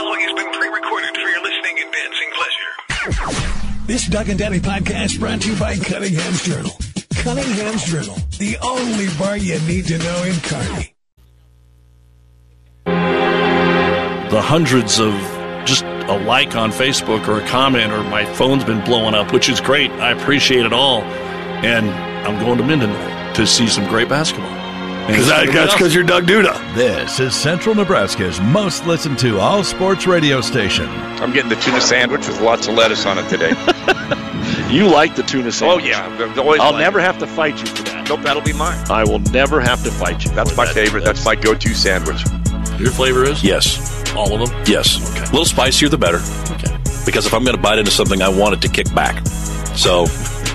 following has been pre-recorded for your listening and dancing pleasure. This Doug and Daddy podcast brought to you by Cunningham's Journal. Cunningham's Journal, the only bar you need to know in Kearney. The hundreds of just a like on Facebook or a comment or my phone's been blowing up, which is great. I appreciate it all. And I'm going to Minden to see some great basketball. Because that's because you're Doug Duda. This is Central Nebraska's most listened to all sports radio station. I'm getting the tuna sandwich with lots of lettuce on it today. You like the tuna sandwich? oh yeah, I've always I'll liked never it. have to fight you for that. Nope, that'll be mine. I will never have to fight you. That's for my that. favorite. That's my go-to sandwich. Your flavor is? Yes. All of them? Yes. Okay. A little spicier, the better. Okay. Because if I'm going to bite into something, I want it to kick back. So,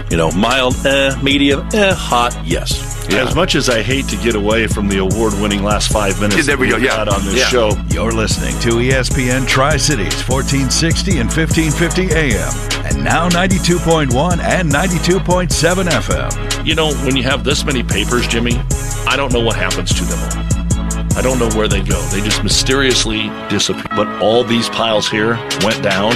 you know, mild, eh, medium, eh, hot, yes. As much as I hate to get away from the award-winning last five minutes Yeah, there we go, yeah. on this Yeah. show, You're listening to ESPN Tri Cities 1460 and 1550 AM, and now 92.1 and 92.7 FM. you know, when you have this many papers, Jimmy, I don't know what happens to them all. I don't know where they go. They just mysteriously disappear. But all these piles here went down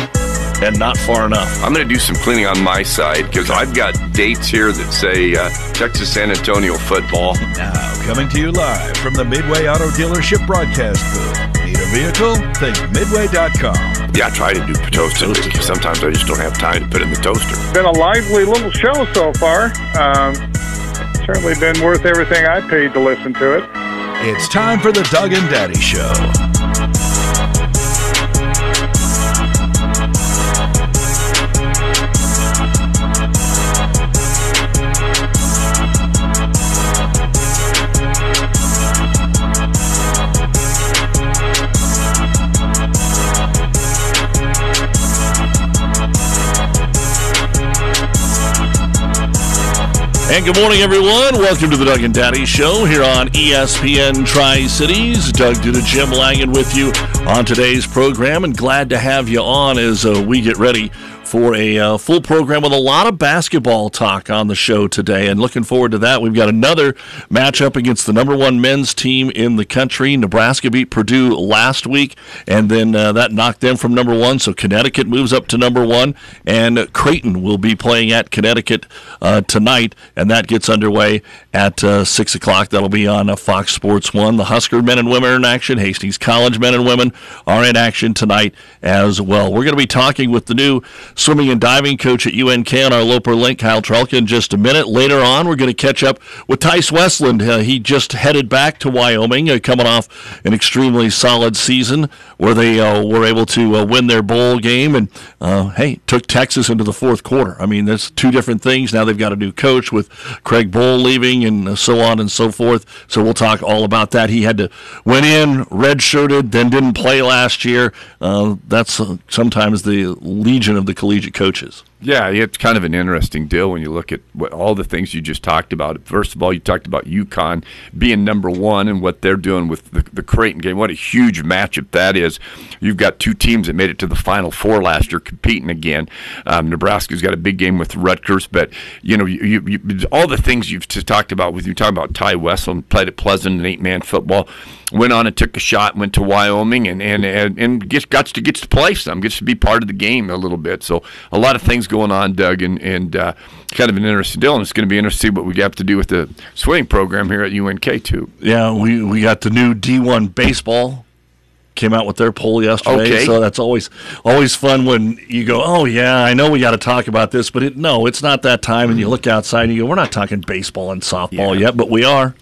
and not far enough. I'm going to do some cleaning on my side because I've got dates here that say uh, Texas San Antonio football. Now, coming to you live from the Midway Auto Dealership broadcast booth. Need a vehicle? Think Midway.com. Yeah, I try to do toasted because sometimes I just don't have time to put in the toaster. been a lively little show so far. Um, certainly been worth everything I paid to listen to it. It's time for the Doug and Daddy Show. And good morning, everyone. Welcome to the Doug and Daddy Show here on ESPN Tri Cities. Doug Duda, Jim Langen with you on today's program, and glad to have you on as uh, we get ready for a uh, full program with a lot of basketball talk on the show today. And looking forward to that. We've got another matchup against the number one men's team in the country. Nebraska beat Purdue last week, and then uh, that knocked them from number one. So Connecticut moves up to number one, and Creighton will be playing at Connecticut uh, tonight, and that gets underway at uh, 6 o'clock. That'll be on uh, Fox Sports 1. The Husker men and women are in action. Hastings College men and women are in action tonight as well. We're going to be talking with the new swimming and diving coach at UNK on our Loper Link, Kyle Trelka, in just a minute. Later on, we're going to catch up with Tice Westland. Uh, he just headed back to Wyoming, uh, coming off an extremely solid season where they uh, were able to uh, win their bowl game and, uh, hey, took Texas into the fourth quarter. I mean, that's two different things. Now they've got a new coach with Craig Bohl leaving and uh, so on and so forth. So we'll talk all about that. He had to went in red-shirted, then didn't play last year. That's sometimes the legion of the coaches. Yeah, it's kind of an interesting deal when you look at what, all the things you just talked about. First of all, you talked about UConn being number one and what they're doing with the, the Creighton game. What a huge matchup that is. You've got two teams that made it to the Final Four last year competing again. Um, Nebraska's got a big game with Rutgers, but you know, you, you, you, all the things you've talked about with you talking about Ty Westland played at Pleasanton eight man football, went on and took a shot, went to Wyoming, and and and, and gets got to gets to play some, gets to be part of the game a little bit. So a lot of things going on, Doug, and and uh, kind of an interesting deal. And it's going to be interesting to see what we have to do with the swimming program here at UNK too. Yeah, we, we got the new D1 baseball came out with their poll yesterday. Okay. So that's always always fun when you go, oh yeah, I know we got to talk about this, but it, no, it's not that time. And you look outside and you go, we're not talking baseball and softball Yeah. yet, but we are.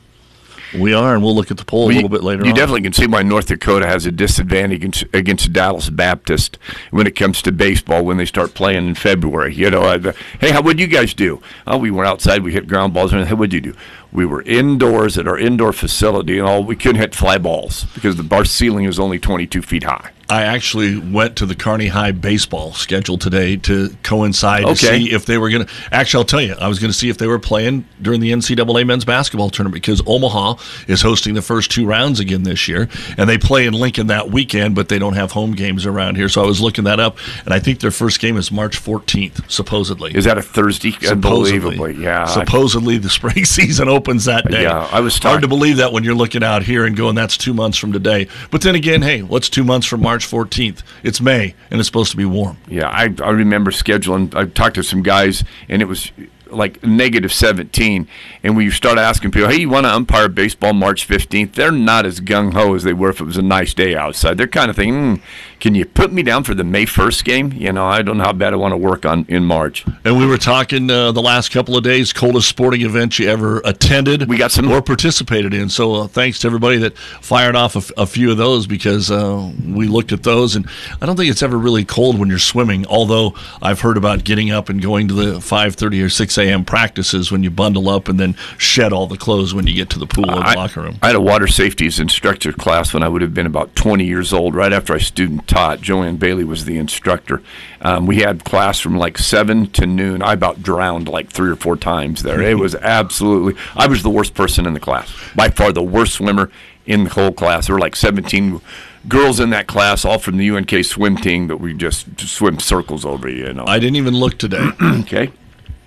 We are, and we'll look at the poll a little bit later You on. definitely can see why North Dakota has a disadvantage against, Dallas Baptist when it comes to baseball when they start playing in February. You know, uh, hey, how would you guys do? Oh, we were outside, we hit ground balls. And how would you do? We were indoors at our indoor facility, and all we couldn't hit fly balls because the bar ceiling is only 22 feet high. I actually went to the Kearney High baseball schedule today to coincide to see if they were going to. Actually, I'll tell you, I was going to see if they were playing during the NCAA men's basketball tournament because Omaha is hosting the first two rounds again this year, and they play in Lincoln that weekend, but they don't have home games around here. So I was looking that up, and I think their first game is March 14th, supposedly. Is that a Thursday? Supposedly. Unbelievably, yeah. Supposedly, the spring season opens that day. Yeah, I was hard to believe that when you're looking out here and going, "That's two months from today." But then again, hey, what's two months from March March 14th. It's May, and it's supposed to be warm. Yeah, I, I remember scheduling. I talked to some guys, and it was like negative 17. And when you start asking people, hey, you want to umpire baseball March 15th? They're not as gung ho as they were if it was a nice day outside. They're kind of thinking, mm, can you put me down for the May 1st game? You know, I don't know how bad I want to work on in March. And we were talking uh, the last couple of days, coldest sporting event you ever attended We got some- or participated in. So uh, thanks to everybody that fired off a, f- a few of those because uh, we looked at those. And I don't think it's ever really cold when you're swimming, although I've heard about getting up and going to the 5.30 or 6 a.m. practices when you bundle up and then shed all the clothes when you get to the pool or the I, locker room. I had a water safeties instructor class when I would have been about 20 years old, right after I student taught. Joanne Bailey was the instructor. Um, we had class from like 7 to noon. I about drowned like three or four times there. It was absolutely, I was the worst person in the class. By far the worst swimmer in the whole class. There were like 17 girls in that class, all from the UNK swim team, that we just, swim circles over, you know. I didn't even look today. okay.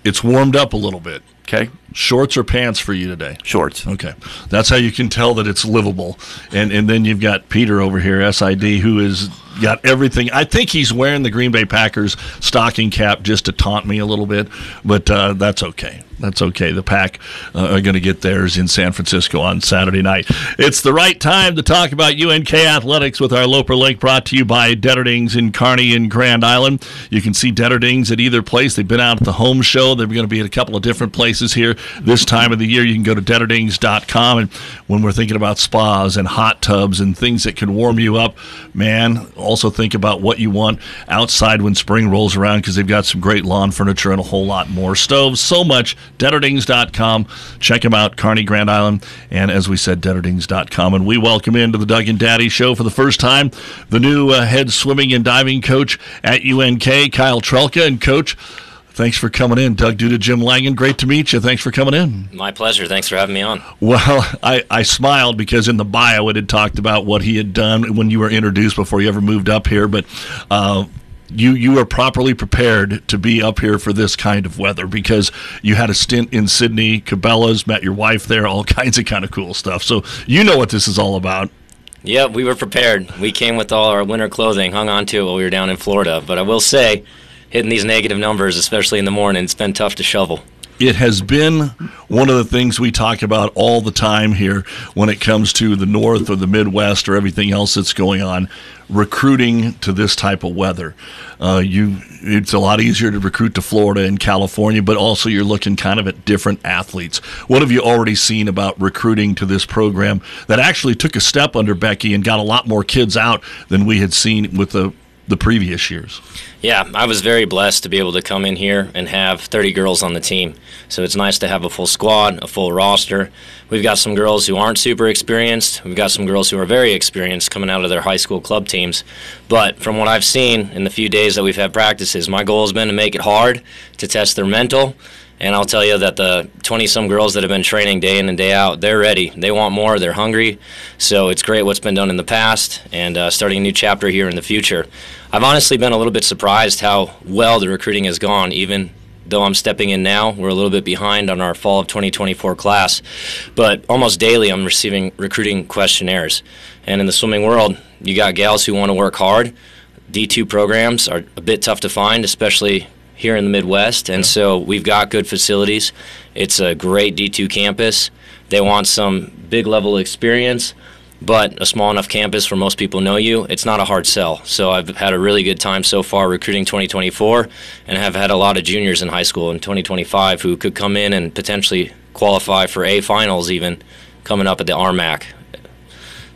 it's warmed up a little bit. Okay. Shorts or pants for you today? Shorts. Okay, that's how you can tell that it's livable. And and then you've got Peter over here, SID, who has got everything. I think he's wearing the Green Bay Packers stocking cap just to taunt me a little bit, but uh, that's okay. That's okay. The Pack uh, are going to get theirs in San Francisco on Saturday night. It's the right time to talk about UNK athletics with our Loper Link brought to you by Detterdings in Kearney and Grand Island. You can see Detterdings at either place. They've been out at the home show. They're going to be at a couple of different places here this time of the year. You can go to detterdings.com. And when we're thinking about spas and hot tubs and things that can warm you up, man, also think about what you want outside when spring rolls around because they've got some great lawn furniture and a whole lot more. Stoves, so much. Detterdings.com. Check them out, Kearney Grand Island. And as we said, Detterdings.com. And we welcome into the Doug and Daddy show for the first time the new uh, head swimming and diving coach at UNK, Kyle Trelka. And coach, Thanks for coming in, Doug Duda, Jim Langen. Great to meet you. Thanks for coming in. My pleasure. Thanks for having me on. Well, I, I smiled because in the bio it had talked about what he had done when you were introduced before you ever moved up here. But uh, you you are properly prepared to be up here for this kind of weather because you had a stint in Sidney, Cabela's, met your wife there, all kinds of kind of cool stuff. So you know what this is all about. Yeah, we were prepared. We came with all our winter clothing, hung on to it while we were down in Florida. But I will say, hitting these negative numbers, especially in the morning, it's been tough to shovel. It has been one of the things we talk about all the time here when it comes to the North or the Midwest or everything else that's going on. Recruiting to this type of weather, uh, you it's a lot easier to recruit to Florida and California, but also you're looking kind of at different athletes. What have you already seen about recruiting to this program that actually took a step under Becky and got a lot more kids out than we had seen with the the previous years? Yeah, I was very blessed to be able to come in here and have 30 girls on the team. So it's nice to have a full squad, a full roster. We've got some girls who aren't super experienced. We've got some girls who are very experienced coming out of their high school club teams. But from what I've seen in the few days that we've had practices, my goal has been to make it hard to test their mental. And I'll tell you that the 20 some girls that have been training day in and day out, they're ready. They want more, they're hungry. So it's great what's been done in the past and uh, starting a new chapter here in the future. I've honestly been a little bit surprised how well the recruiting has gone, even though I'm stepping in now. We're a little bit behind on our fall of 2024 class, but almost daily I'm receiving recruiting questionnaires. And in the swimming world, you got gals who want to work hard. D2 programs are a bit tough to find, especially here in the Midwest, and so we've got good facilities. It's a great D2 campus. They want some big level experience, but a small enough campus where most people know you. It's not a hard sell. So I've had a really good time so far recruiting 2024, and have had a lot of juniors in high school in 2025 who could come in and potentially qualify for A finals even coming up at the RMAC.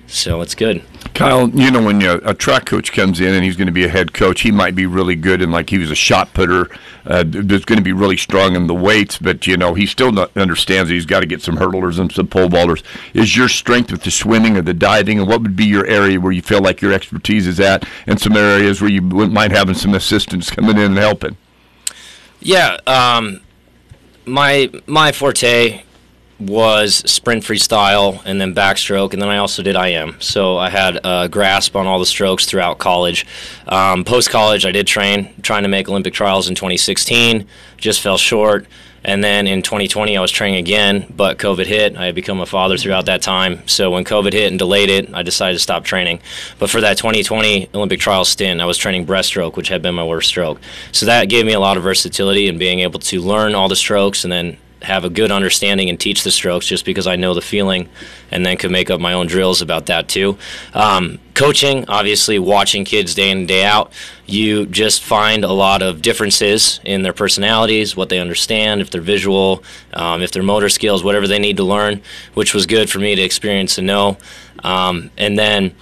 So it's good. Kyle, you know when you, a track coach comes in and he's going to be a head coach, he might be really good and like he was a shot putter. Uh, there's going to be really strong in the weights, but you know he still not, understands that he's got to get some hurdlers and some pole vaulters. Is your strength with the swimming or the diving, and what would be your area where you feel like your expertise is at, and some areas where you mind having some assistants coming in and helping? Yeah, um, my my forte was sprint freestyle and then backstroke, and then I also did IM. So I had a grasp on all the strokes throughout college. Um, Post college, I did train, trying to make Olympic trials in 2016, just fell short. And then in 2020, I was training again, but COVID hit. I had become a father throughout that time. So when COVID hit and delayed it, I decided to stop training. But for that 2020 Olympic trial stint, I was training breaststroke, which had been my worst stroke. So that gave me a lot of versatility and being able to learn all the strokes and then have a good understanding and teach the strokes just because I know the feeling and then could make up my own drills about that too. Um, coaching, obviously, watching kids day in and day out, you just find a lot of differences in their personalities, what they understand, if they're visual, um, if they're motor skills, whatever they need to learn, which was good for me to experience and know. Um, and then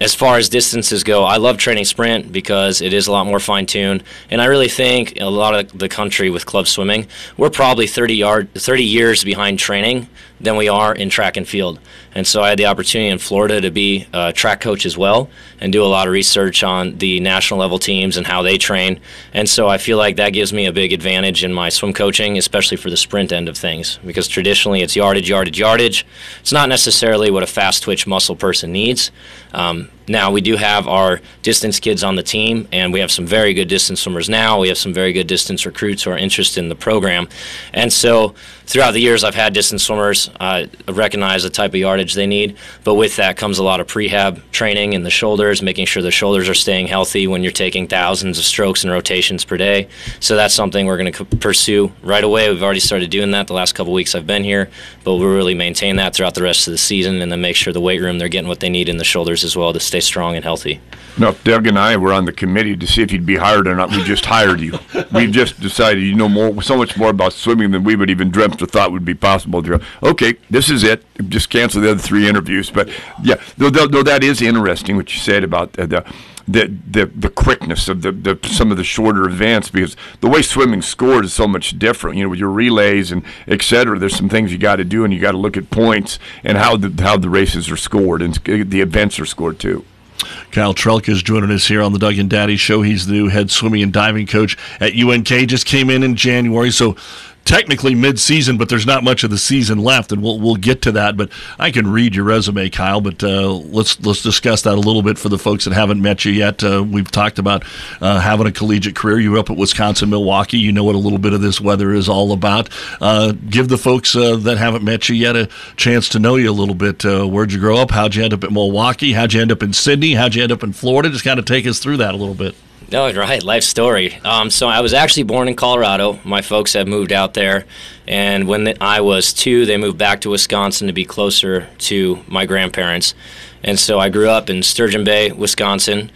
as far as distances go, I love training sprint because it is a lot more fine tuned. And I really think a lot of the country with club swimming, we're probably 30 yard, 30 years behind training than we are in track and field. And so I had the opportunity in Florida to be a track coach as well and do a lot of research on the national level teams and how they train. And so I feel like that gives me a big advantage in my swim coaching, especially for the sprint end of things, because traditionally it's yardage, yardage, yardage. It's not necessarily what a fast twitch muscle person needs. Um, now we do have our distance kids on the team, and we have some very good distance swimmers now. We have some very good distance recruits who are interested in the program, and so throughout the years, I've had distance swimmers uh, recognize the type of yardage they need, but with that comes a lot of prehab training in the shoulders, making sure the shoulders are staying healthy when you're taking thousands of strokes and rotations per day. So that's something we're going to pursue right away. We've already started doing that the last couple weeks I've been here, but we'll really maintain that throughout the rest of the season and then make sure the weight room they're getting what they need in the shoulders as well to stay strong and healthy. No, Doug and I were on the committee to see if you'd be hired or not. We just hired you. We've just decided you know more, so much more about swimming than we would even dreamt or thought would be possible. Okay, this is it. Just cancel the other three interviews. But yeah, though, though, though that is interesting what you said about the, the the the, the quickness of the, the some of the shorter events because the way swimming scored is so much different. You know, with your relays and et cetera, there's some things you got to do, and you got to look at points and how the how the races are scored and the events are scored too. Kyle Trelka is joining us here on the Doug and Daddy Show. He's the new head swimming and diving coach at UNK. Just came in in January, so technically mid-season, but there's not much of the season left, and we'll we'll get to that. But I can read your resume, Kyle. But uh, let's let's discuss that a little bit for the folks that haven't met you yet. Uh, we've talked about uh, having a collegiate career. You were up at Wisconsin Milwaukee. You know what a little bit of this weather is all about. Uh, give the folks uh, that haven't met you yet a chance to know you a little bit. Uh, where'd you grow up? How'd you end up at Milwaukee? How'd you end up in Sidney? How'd you end up in Florida? Just kind of take us through that a little bit. No, right. Life story. Um, so I was actually born in Colorado. My folks had moved out there, and when the, I was two, they moved back to Wisconsin to be closer to my grandparents. And so I grew up in Sturgeon Bay, Wisconsin.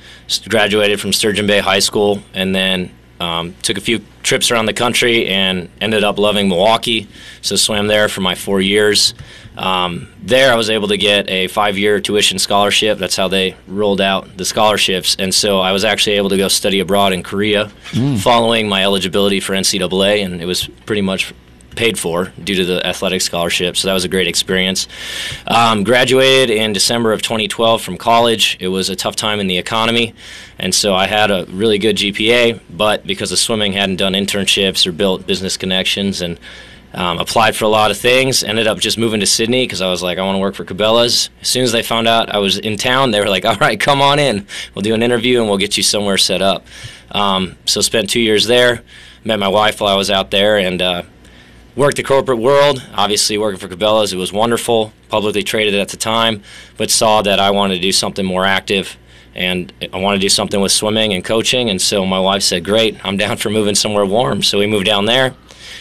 Graduated from Sturgeon Bay High School, and then um, took a few trips around the country and ended up loving Milwaukee. So swam there for my four years. Um, there, I was able to get a five-year tuition scholarship. That's how they rolled out the scholarships, and so I was actually able to go study abroad in Korea, mm. following my eligibility for NCAA, and it was pretty much paid for due to the athletic scholarship. So that was a great experience. Um, graduated in December of 2012 from college. It was a tough time in the economy, and so I had a really good GPA, but because of swimming, hadn't done internships or built business connections and um, applied for a lot of things. Ended up just moving to Sidney because I was like, I want to work for Cabela's. As soon as they found out I was in town, they were like, All right, come on in. We'll do an interview and we'll get you somewhere set up. Um, so spent two years there. Met my wife while I was out there and uh, worked the corporate world. Obviously, working for Cabela's, it was wonderful. Publicly traded at the time, but saw that I wanted to do something more active and I wanted to do something with swimming and coaching. And so my wife said, "Great, I'm down for moving somewhere warm." So we moved down there.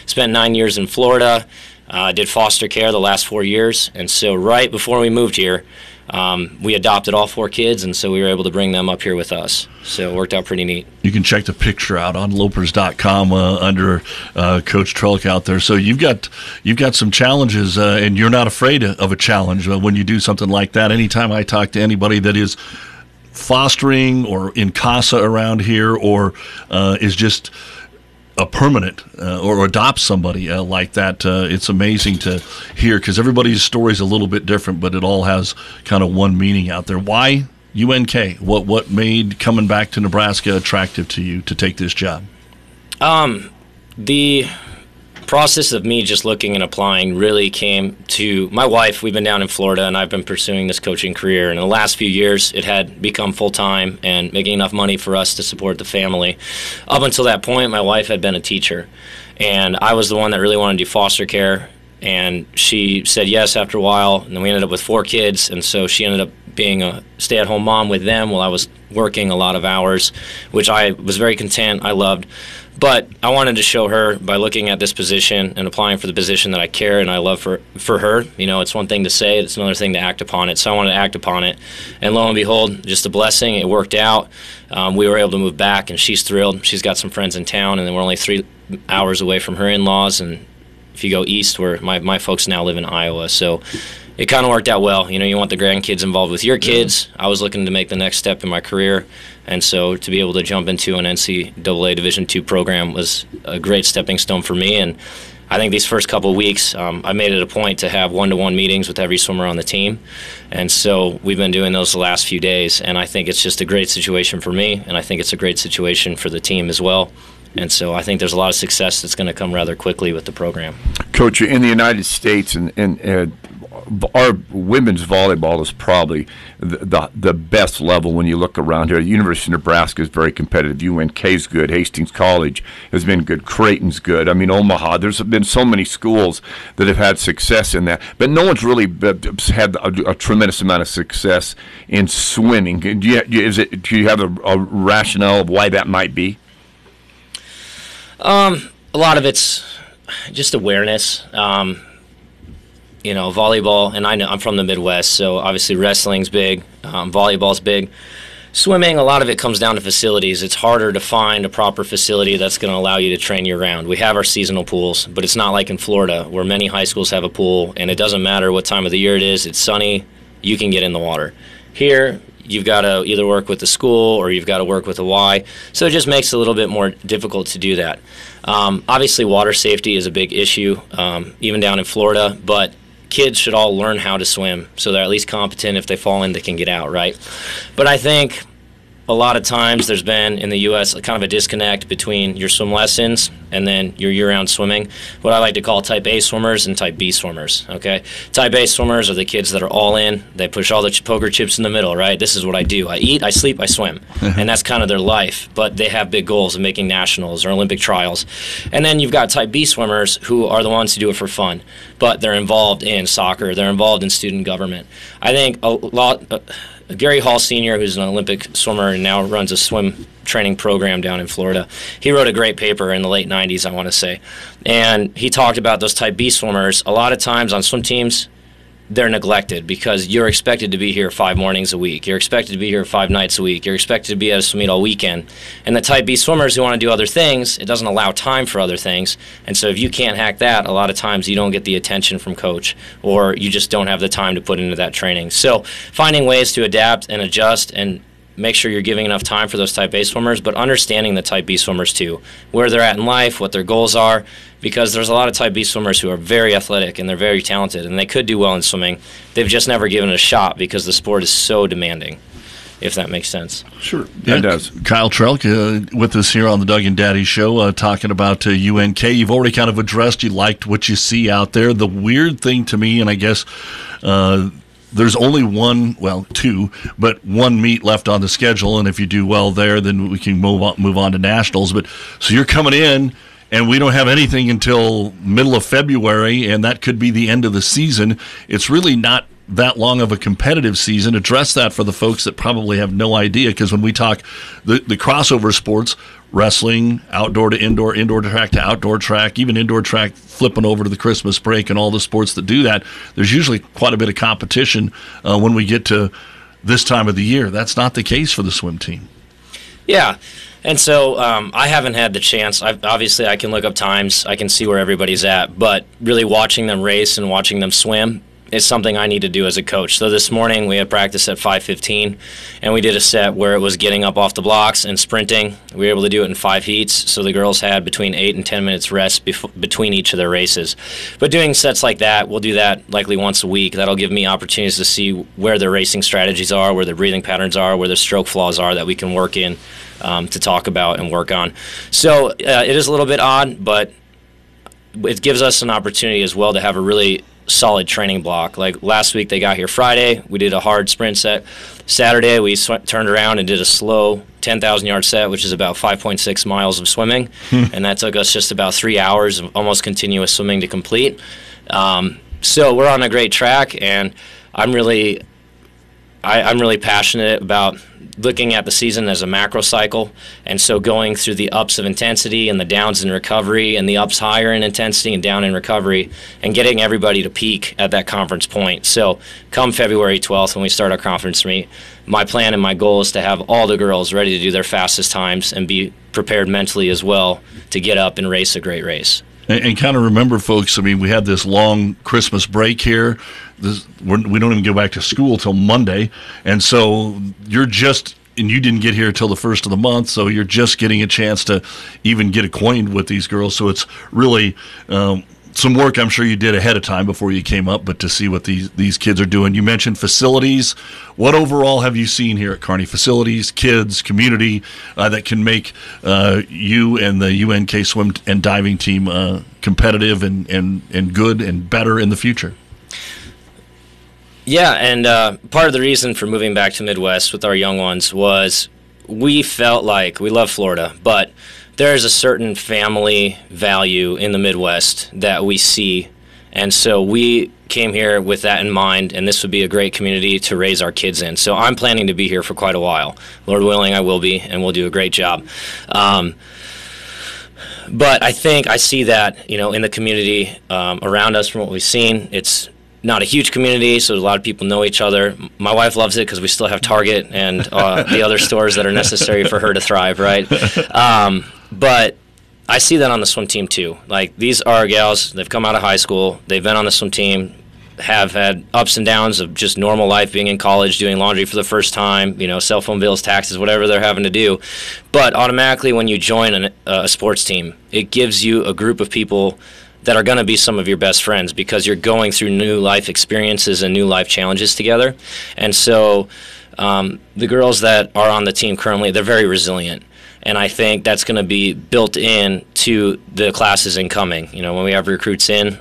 Spent nine years in Florida. Uh, did foster care the last four years, and so right before we moved here, um, we adopted all four kids, and so we were able to bring them up here with us. So it worked out pretty neat. You can check the picture out on lopers.com uh, under uh, Coach Trelk out there. So you've got you've got some challenges, uh, and you're not afraid of a challenge uh, when you do something like that. Anytime I talk to anybody that is fostering or in CASA around here, or uh, is just a permanent uh, or adopt somebody uh, like that. Uh, it's amazing to hear because everybody's story is a little bit different, but it all has kind of one meaning out there. Why UNK? What what made coming back to Nebraska attractive to you to take this job? Um, the process of me just looking and applying really came to my wife. We've been down in Florida, and I've been pursuing this coaching career. And in the last few years, it had become full time and making enough money for us to support the family. Up until that point, my wife had been a teacher. and I was the one that really wanted to do foster care. And she said yes after a while, and then we ended up with four kids, and so she ended up being a stay-at-home mom with them while I was working a lot of hours, which I was very content. I loved. But I wanted to show her by looking at this position and applying for the position that I care and I love for for her. You know, it's one thing to say, it's another thing to act upon it. So I wanted to act upon it, and lo and behold, just a blessing. It worked out. Um, we were able to move back, and she's thrilled. She's got some friends in town, and then we're only three hours away from her in-laws. And if you go east, where my my folks now live in Iowa, so it kind of worked out well. You know, you want the grandkids involved with your kids. I was looking to make the next step in my career, and so to be able to jump into an NCAA Division two program was a great stepping stone for me. And I think these first couple weeks, um, I made it a point to have one-to-one meetings with every swimmer on the team, and so we've been doing those the last few days. And I think it's just a great situation for me, and I think it's a great situation for the team as well. And so I think there's a lot of success that's going to come rather quickly with the program. Coach, in the United States and, and uh, our women's volleyball is probably the, the, the best level when you look around here. The University of Nebraska is very competitive. UNK is good. Hastings College has been good. Creighton's good. I mean, Omaha. There's been so many schools that have had success in that, but no one's really had a, a tremendous amount of success in swimming. Do you, is it, do you have a, a rationale of why that might be? Um, a lot of it's just awareness. Um, you know, volleyball, and I know I'm from the Midwest, so obviously wrestling's big, um, volleyball's big. Swimming, a lot of it comes down to facilities. It's harder to find a proper facility that's going to allow you to train year round. We have our seasonal pools, but it's not like in Florida where many high schools have a pool, and it doesn't matter what time of the year it is, it's sunny, you can get in the water. Here, you've got to either work with the school or you've got to work with the Y. So it just makes it a little bit more difficult to do that. Um, obviously, water safety is a big issue, um, even down in Florida, but kids should all learn how to swim so they're at least competent. If they fall in, they can get out, right? But I think a lot of times there's been in the U.S. kind of a disconnect between your swim lessons and then your year-round swimming. What I like to call Type A swimmers and Type B swimmers. Okay, Type A swimmers are the kids that are all in. They push all the poker chips in the middle. Right. This is what I do. I eat. I sleep. I swim, and that's kind of their life. But they have big goals of making nationals or Olympic trials. And then you've got Type B swimmers who are the ones who do it for fun, but they're involved in soccer. They're involved in student government. I think a lot. Uh, Gary Hall Sr., who's an Olympic swimmer and now runs a swim training program down in Florida, he wrote a great paper in the late 90s, I want to say. And he talked about those type B swimmers. A lot of times on swim teams, they're neglected because you're expected to be here five mornings a week. You're expected to be here five nights a week. You're expected to be at a swim meet all weekend. And the type B swimmers who want to do other things, it doesn't allow time for other things. And so if you can't hack that, a lot of times you don't get the attention from coach or you just don't have the time to put into that training. So finding ways to adapt and adjust and make sure you're giving enough time for those type A swimmers, but understanding the type B swimmers too, where they're at in life, what their goals are, because there's a lot of type B swimmers who are very athletic and they're very talented and they could do well in swimming. They've just never given it a shot because the sport is so demanding. If that makes sense. Sure. Yeah, it does. Kyle Trelk uh, with us here on the Doug and Daddy Show, uh, talking about uh, UNK. You've already kind of addressed, you liked what you see out there. The weird thing to me, and I guess uh, there's only one, well, two, but one meet left on the schedule, and if you do well there, then we can move on, move on to nationals. But so you're coming in, and we don't have anything until middle of February, and that could be the end of the season. It's really not that long of a competitive season. Address that for the folks that probably have no idea, because when we talk the the crossover sports, wrestling, outdoor to indoor, indoor track to outdoor track, even indoor track flipping over to the Christmas break and all the sports that do that, there's usually quite a bit of competition uh, when we get to this time of the year. That's not the case for the swim team. Yeah. And so um, I haven't had the chance. I've, obviously, I can look up times. I can see where everybody's at. But really watching them race and watching them swim, is something I need to do as a coach. So this morning we had practice at 5:15, and we did a set where it was getting up off the blocks and sprinting. We were able to do it in five heats, so the girls had between eight and 10 minutes rest bef- between each of their races. But doing sets like that, we'll do that likely once a week. That'll give me opportunities to see where their racing strategies are, where their breathing patterns are, where their stroke flaws are that we can work in um, to talk about and work on. So uh, it is a little bit odd, but it gives us an opportunity as well to have a really solid training block. Like last week, they got here Friday. We did a hard sprint set. Saturday, we sw- turned around and did a slow 10,000 yard set, which is about 5.6 miles of swimming. and that took us just about three hours of almost continuous swimming to complete. Um, so we're on a great track, and I'm really I, I'm really passionate about looking at the season as a macro cycle, and so going through the ups of intensity and the downs in recovery, and the ups higher in intensity and down in recovery, and getting everybody to peak at that conference point. So, come February 12th when we start our conference meet, my plan and my goal is to have all the girls ready to do their fastest times and be prepared mentally as well to get up and race a great race. And, and kind of remember, folks. I mean, we had this long Christmas break here. This, we're, we don't even go back to school till Monday, and so you're just and you didn't get here till the first of the month, so you're just getting a chance to even get acquainted with these girls. So it's really um, some work I'm sure you did ahead of time before you came up, but to see what these these kids are doing. You mentioned facilities. What overall have you seen here at Kearney? Facilities, kids, community uh, that can make uh, you and the UNK swim and diving team uh, competitive and, and, and good and better in the future. Yeah, and uh, part of the reason for moving back to Midwest with our young ones was we felt like we love Florida, but there is a certain family value in the Midwest that we see. And so we came here with that in mind, and this would be a great community to raise our kids in. So I'm planning to be here for quite a while. Lord willing, I will be, and we'll do a great job. Um, but I think I see that you know in the community um, around us from what we've seen. It's not a huge community, so a lot of people know each other. My wife loves it because we still have Target and uh, the other stores that are necessary for her to thrive, right? Um, but I see that on the swim team too. Like these are gals, they've come out of high school, they've been on the swim team, have had ups and downs of just normal life, being in college, doing laundry for the first time, you know, cell phone bills, taxes, whatever they're having to do. But automatically, when you join an, a sports team, it gives you a group of people that are going to be some of your best friends because you're going through new life experiences and new life challenges together. And so um, the girls that are on the team currently, they're very resilient. And I think that's going to be built in to the classes incoming. You know, when we have recruits in,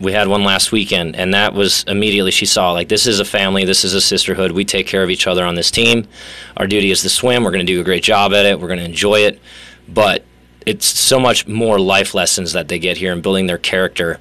we had one last weekend, and that was immediately she saw like this is a family, this is a sisterhood. We take care of each other on this team. Our duty is to swim. We're going to do a great job at it. We're going to enjoy it, but it's so much more life lessons that they get here and building their character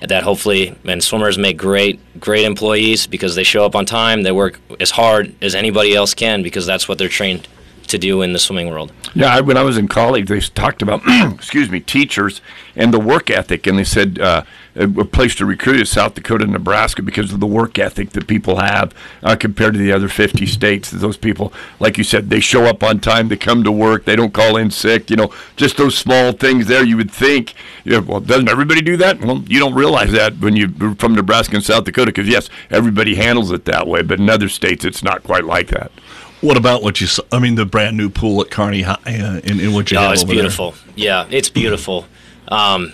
that hopefully and swimmers make great great employees because they show up on time they work as hard as anybody else can because that's what they're trained to do in the swimming world. Yeah, I, when I was in college, they talked about, excuse me, teachers and the work ethic, and they said uh, a a place to recruit is South Dakota and Nebraska because of the work ethic that people have uh, compared to the other 50 states. Those people, like you said, they show up on time, they come to work, they don't call in sick. You know, just those small things there. You would think, you know, well, doesn't everybody do that? Well, you don't realize that when you're from Nebraska and South Dakota because yes, everybody handles it that way, but in other states, it's not quite like that. What about what you saw? I mean, the brand new pool at Kearney High uh, in, in what you Oh, have it's over there. beautiful. Yeah, it's beautiful. Um,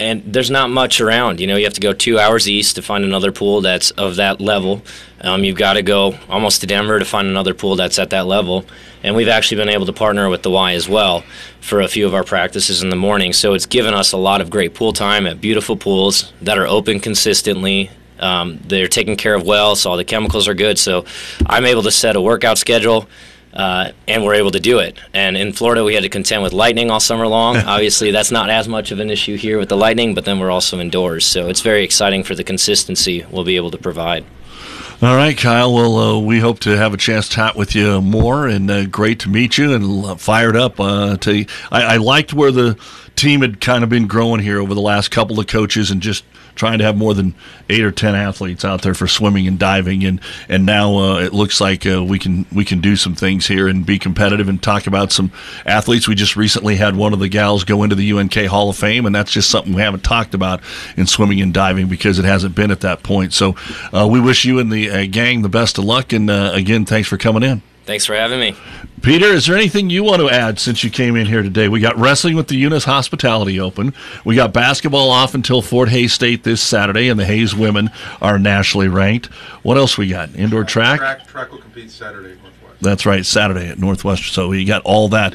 and there's not much around. You know, you have to go two hours east to find another pool that's of that level. Um, you've got to go almost to Denver to find another pool that's at that level. And we've actually been able to partner with the Y as well for a few of our practices in the morning. So it's given us a lot of great pool time at beautiful pools that are open consistently. Um, they're taken care of well, so all the chemicals are good. So I'm able to set a workout schedule uh, and we're able to do it. And in Florida, we had to contend with lightning all summer long. Obviously, that's not as much of an issue here with the lightning, but then we're also indoors, so it's very exciting for the consistency we'll be able to provide. All right, Kyle. Well, uh, we hope to have a chance to chat with you more, and uh, great to meet you, and fired up. Uh, to I, I liked where the team had kind of been growing here over the last couple of coaches, and just trying to have more than eight or ten athletes out there for swimming and diving, and and now uh, it looks like uh, we can we can do some things here and be competitive and talk about some athletes. We just recently had one of the gals go into the UNK Hall of Fame, and that's just something we haven't talked about in swimming and diving because it hasn't been at that point. So uh, we wish you and the uh, gang the best of luck, and uh, again, thanks for coming in. Thanks for having me. Peter, is there anything you want to add since you came in here today? We got wrestling with the Younes Hospitality Open. We got basketball off until Fort Hays State this Saturday, and the Hays women are nationally ranked. What else we got? Indoor track? Track, track will compete Saturday at Northwest. That's right, Saturday at Northwestern. So we got all that.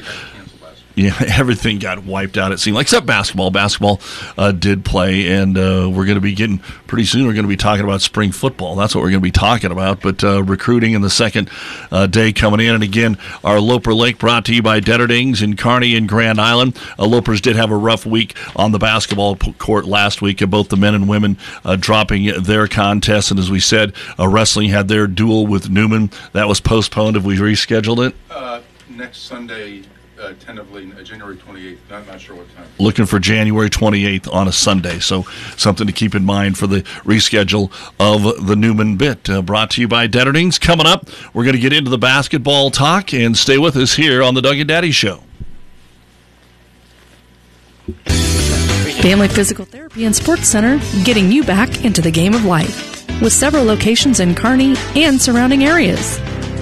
Yeah, everything got wiped out. It seemed like except basketball. Basketball uh, did play, and uh, we're going to be getting pretty soon. We're going to be talking about spring football. That's what we're going to be talking about. But uh, recruiting in the second uh, day coming in, and again, our Loper Link brought to you by Detterdings in Kearney and Grand Island. Uh, Lopers did have a rough week on the basketball court last week. Uh, both the men and women dropping their contests, and as we said, wrestling had their duel with Newman. That was postponed. Have we rescheduled it? Next Sunday, uh, tentatively, uh, January 28th. Not, not sure what time. looking for January 28th on a Sunday. So something to keep in mind for the reschedule of the Newman bit. Uh, brought to you by Detterdings. Coming up, we're going to get into the basketball talk and stay with us here on the Doug and Daddy Show. Family Physical Therapy and Sports Center, getting you back into the game of life. With several locations in Kearney and surrounding areas.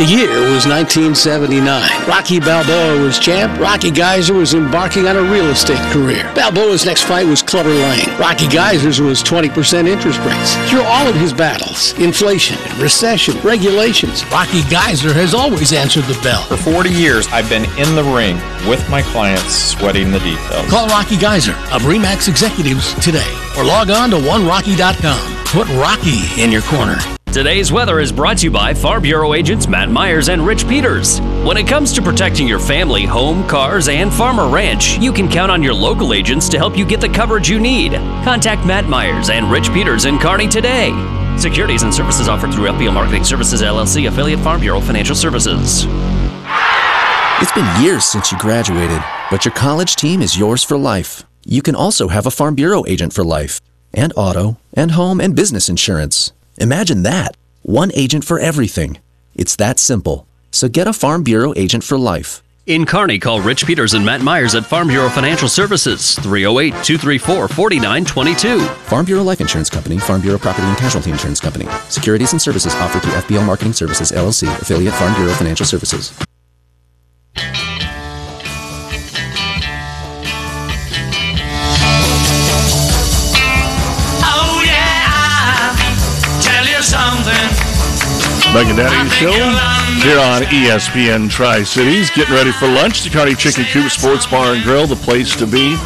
The year was 1979. Rocky Balboa was champ. Rocky Geyser was embarking on a real estate career. Balboa's next fight was Clubber Lang. Rocky Geyser's was 20% interest rates. Through all of his battles, inflation, recession, regulations, Rocky Geyser has always answered the bell. For 40 years, I've been in the ring with my clients, sweating the details. Call Rocky Geyser of Remax Executives today or log on to onerocky.com. Put Rocky in your corner. Today's weather is brought to you by Farm Bureau agents Matt Myers and Rich Peters. When it comes to protecting your family, home, cars, and farm or ranch, you can count on your local agents to help you get the coverage you need. Contact Matt Myers and Rich Peters in Kearney today. Securities and services offered through FBL Marketing Services LLC, affiliate Farm Bureau Financial Services. It's been years since you graduated, but your college team is yours for life. You can also have a Farm Bureau agent for life, and auto, and home and business insurance. Imagine that. One agent for everything. It's that simple. So get a Farm Bureau agent for life. In Kearney, call Rich Peters and Matt Myers at Farm Bureau Financial Services, 308 234 4922. Farm Bureau Life Insurance Company, Farm Bureau Property and Casualty Insurance Company. Securities and services offered through FBL Marketing Services LLC, affiliate Farm Bureau Financial Services. Doug and Daddy Show here on ESPN Tri Cities. Getting ready for lunch. The Kearney Chicken Coop Sports Bar and Grill, the place to be.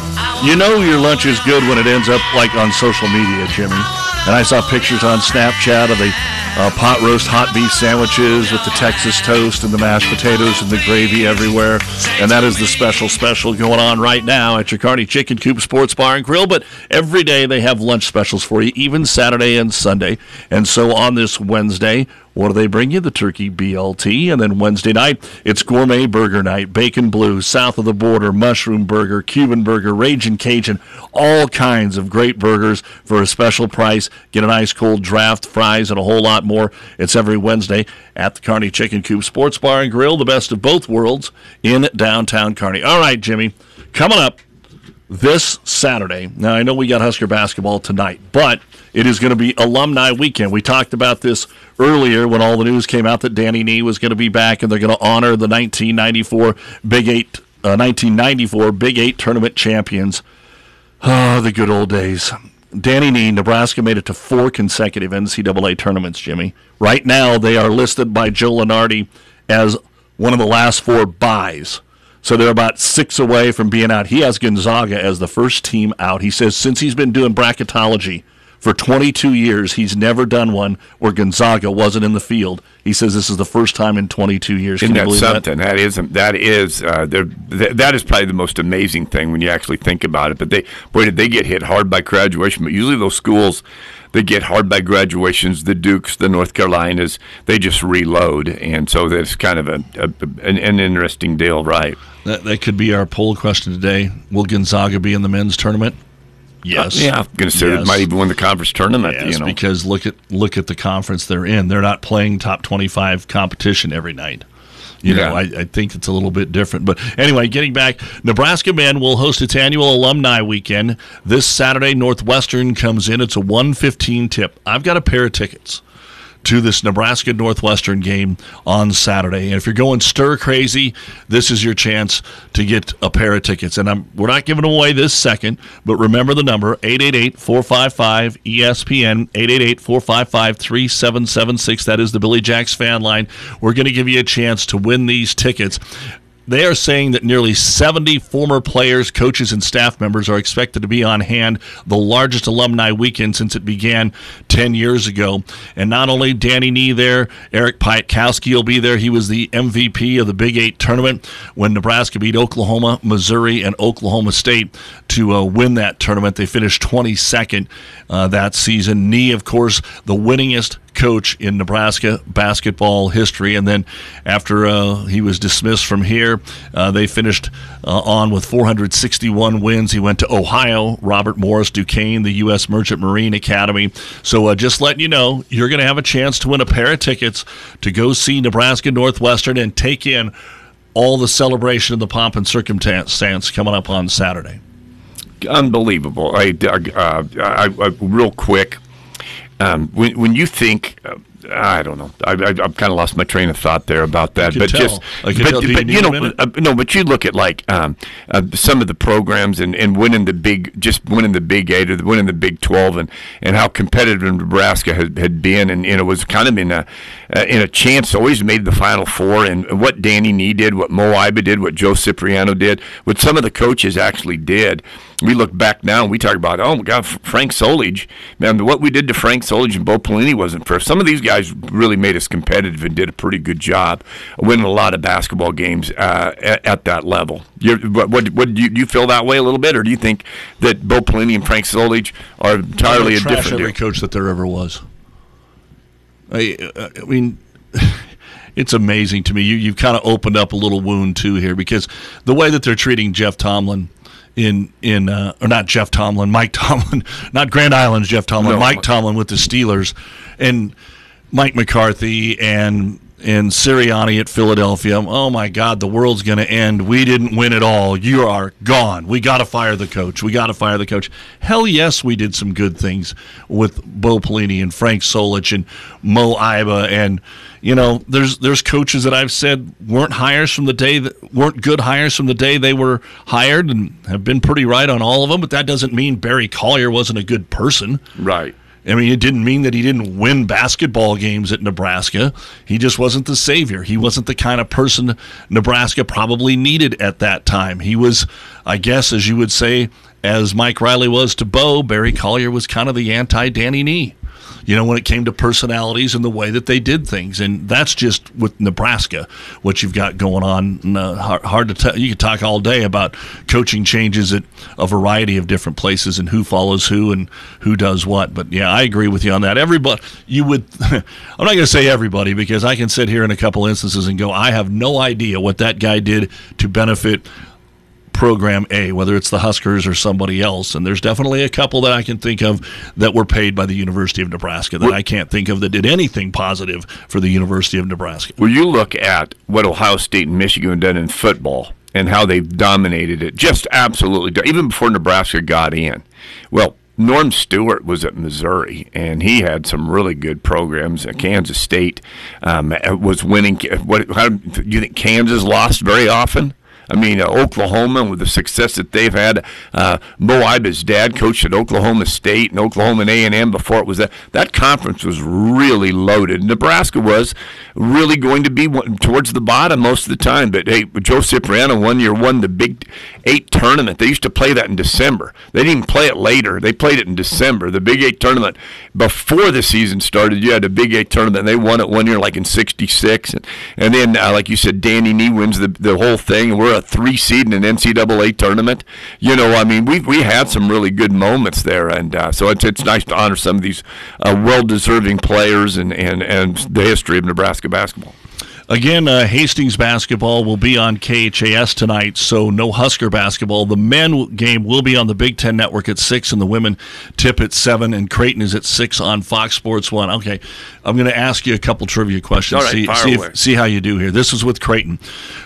You know your lunch is good when it ends up like on social media, Jimmy. And I saw pictures on Snapchat of the uh, pot roast hot beef sandwiches with the Texas toast and the mashed potatoes and the gravy everywhere. And that is the special special going on right now at Kearney Chicken Coop Sports Bar and Grill. But every day they have lunch specials for you, even Saturday and Sunday. And so on this Wednesday, what do they bring you? The turkey BLT. And then Wednesday night, it's gourmet burger night, bacon blue, south of the border, mushroom burger, Cuban burger, Raging Cajun, all kinds of great burgers for a special price. Get an ice cold draft, fries, and a whole lot more. It's every Wednesday at the Kearney Chicken Coop Sports Bar and Grill, the best of both worlds in downtown Kearney. All right, Jimmy, coming up this Saturday. Now, I know we got Husker basketball tonight, but it is going to be alumni weekend. We talked about this earlier when all the news came out that Danny Nee was going to be back and they're going to honor the 1994 Big Eight, uh, 1994 Big Eight tournament champions. Ah, the good old days. Danny Nee, Nebraska made it to four consecutive NCAA tournaments, Jimmy. Right now, they are listed by Joe Lunardi as one of the last four byes. So they're about six away from being out. He has Gonzaga as the first team out. He says since he's been doing bracketology for 22 years, he's never done one where Gonzaga wasn't in the field. He says this is the first time in 22 years. Isn't Can you that believe something? That, that is that is uh, th- that is probably the most amazing thing when you actually think about it. But they boy did they get hit hard by graduation. But usually those schools that get hard by graduations, the Dukes, the North Carolinas, they just reload, and so that's kind of a, a an, an interesting deal, right? That, that could be our poll question today. Will Gonzaga be in the men's tournament? Yes. Uh, yeah, I'm going to say it might even win the conference tournament. Yes, you know, because look at look at the conference they're in. They're not playing top 25 competition every night. You know, I, I think it's a little bit different. But anyway, getting back, Nebraska men will host its annual alumni weekend this Saturday. Northwestern comes in. It's a 115 tip. I've got a pair of tickets to this Nebraska Northwestern game on Saturday. And if you're going stir crazy, this is your chance to get a pair of tickets. And I'm, we're not giving away this second, but remember the number 888 455 ESPN, 888 455 3776. That is the Billy Jacks fan line. We're going to give you a chance to win these tickets. They are saying that nearly 70 former players, coaches, and staff members are expected to be on hand, the largest alumni weekend since it began 10 years ago. And not only Danny Nee there, Eric Piatkowski will be there. He was the MVP of the Big Eight tournament when Nebraska beat Oklahoma, Missouri, and Oklahoma State to uh, win that tournament. They finished 22nd uh, that season. Nee, of course, the winningest coach in Nebraska basketball history. And then after uh, he was dismissed from here, uh, they finished uh, on with 461 wins. He went to Ohio, Robert Morris Duquesne, the U.S. Merchant Marine Academy. So uh, just letting you know, you're going to have a chance to win a pair of tickets to go see Nebraska Northwestern and take in all the celebration and the pomp and circumstance coming up on Saturday. Unbelievable. I, uh, I, I, real quick, um, when, when you think, uh, I don't know, I, I, have kind of lost my train of thought there about that. But tell. just, but, you but you know, uh, no, but you look at like um, uh, some of the programs and, and winning the big, just winning the Big Eight or winning the Big Twelve, and, and how competitive Nebraska had, had been, and, and it was kind of in a uh, in a chance always made the Final Four, and what Danny Nee did, what Moe Iba did, what Joe Cipriano did, what some of the coaches actually did. We look back now and we talk about, oh my God, Frank Solich, man, what we did to Frank Solich and Bo Pelini wasn't fair. Some of these guys really made us competitive and did a pretty good job winning a lot of basketball games uh, at, at that level. You're, what, what, what do you, do you feel that way a little bit, or do you think that Bo Pelini and Frank Solich are entirely a different every deal? coach that there ever was. I, uh, I mean, it's amazing to me. You you've kind of opened up a little wound too here because the way that they're treating Jeff Tomlin in in uh, or not Jeff Tomlin, Mike Tomlin, not Grand Island's Jeff Tomlin, No. Mike Tomlin with the Steelers, and Mike McCarthy and and Sirianni at Philadelphia. Oh my God, the world's going to end. We didn't win at all. You are gone. We got to fire the coach. We got to fire the coach. Hell yes, we did some good things with Bo Pelini and Frank Solich and Moe Iba and you know there's there's coaches that I've said weren't hires from the day that weren't good hires from the day they were hired and have been pretty right on all of them. But that doesn't mean Barry Collier wasn't a good person. Right. I mean, it didn't mean that he didn't win basketball games at Nebraska. He just wasn't the savior. He wasn't the kind of person Nebraska probably needed at that time. He was, I guess, as you would say, as Mike Riley was to Bo, Barry Collier was kind of the anti Danny Nee. You know, when it came to personalities and the way that they did things, and that's just with Nebraska what you've got going on. And, uh, hard, hard to tell. You could talk all day about coaching changes at a variety of different places and who follows who and who does what. But yeah, I agree with you on that. Everybody, you would. I'm not going to say everybody because I can sit here in a couple instances and go, I have no idea what that guy did to benefit program A, whether it's the Huskers or somebody else. And there's definitely a couple that I can think of that were paid by the University of Nebraska that I can't think of that did anything positive for the University of Nebraska. Well, you look at what Ohio State and Michigan have done in football and how they've dominated it, just absolutely, even before Nebraska got in. Well, Norm Stewart was at Missouri, and he had some really good programs. At Kansas State um, uh, was winning. Uh, what? How, do you think Kansas lost very often? I mean, uh, Oklahoma with the success that they've had. Uh, Moe Iba's dad coached at Oklahoma State and Oklahoma and A and M before it was that. That conference was really loaded. Nebraska was really going to be towards the bottom most of the time. But hey, Joe Cipriano one year won the Big Eight tournament. They used to play that in December. They didn't even play it later. They played it in December. The Big Eight tournament before the season started. You had a Big Eight tournament. They won it one year, like in '66, and, and then, uh, like you said, Danny Nee wins the the whole thing. And we're a three seed in an NCAA tournament. You know, I mean, we we had some really good moments there, and uh, so it's it's nice to honor some of these uh, well deserving players and, and and the history of Nebraska basketball. Again, uh, Hastings basketball will be on KHAS tonight, so no Husker basketball. The men game will be on the Big Ten Network at 6, and the women tip at 7, and Creighton is at 6 on Fox Sports 1. Okay, I'm going to ask you a couple trivia questions. All right, see, fire see, away. if, see how you do here. This is with Creighton.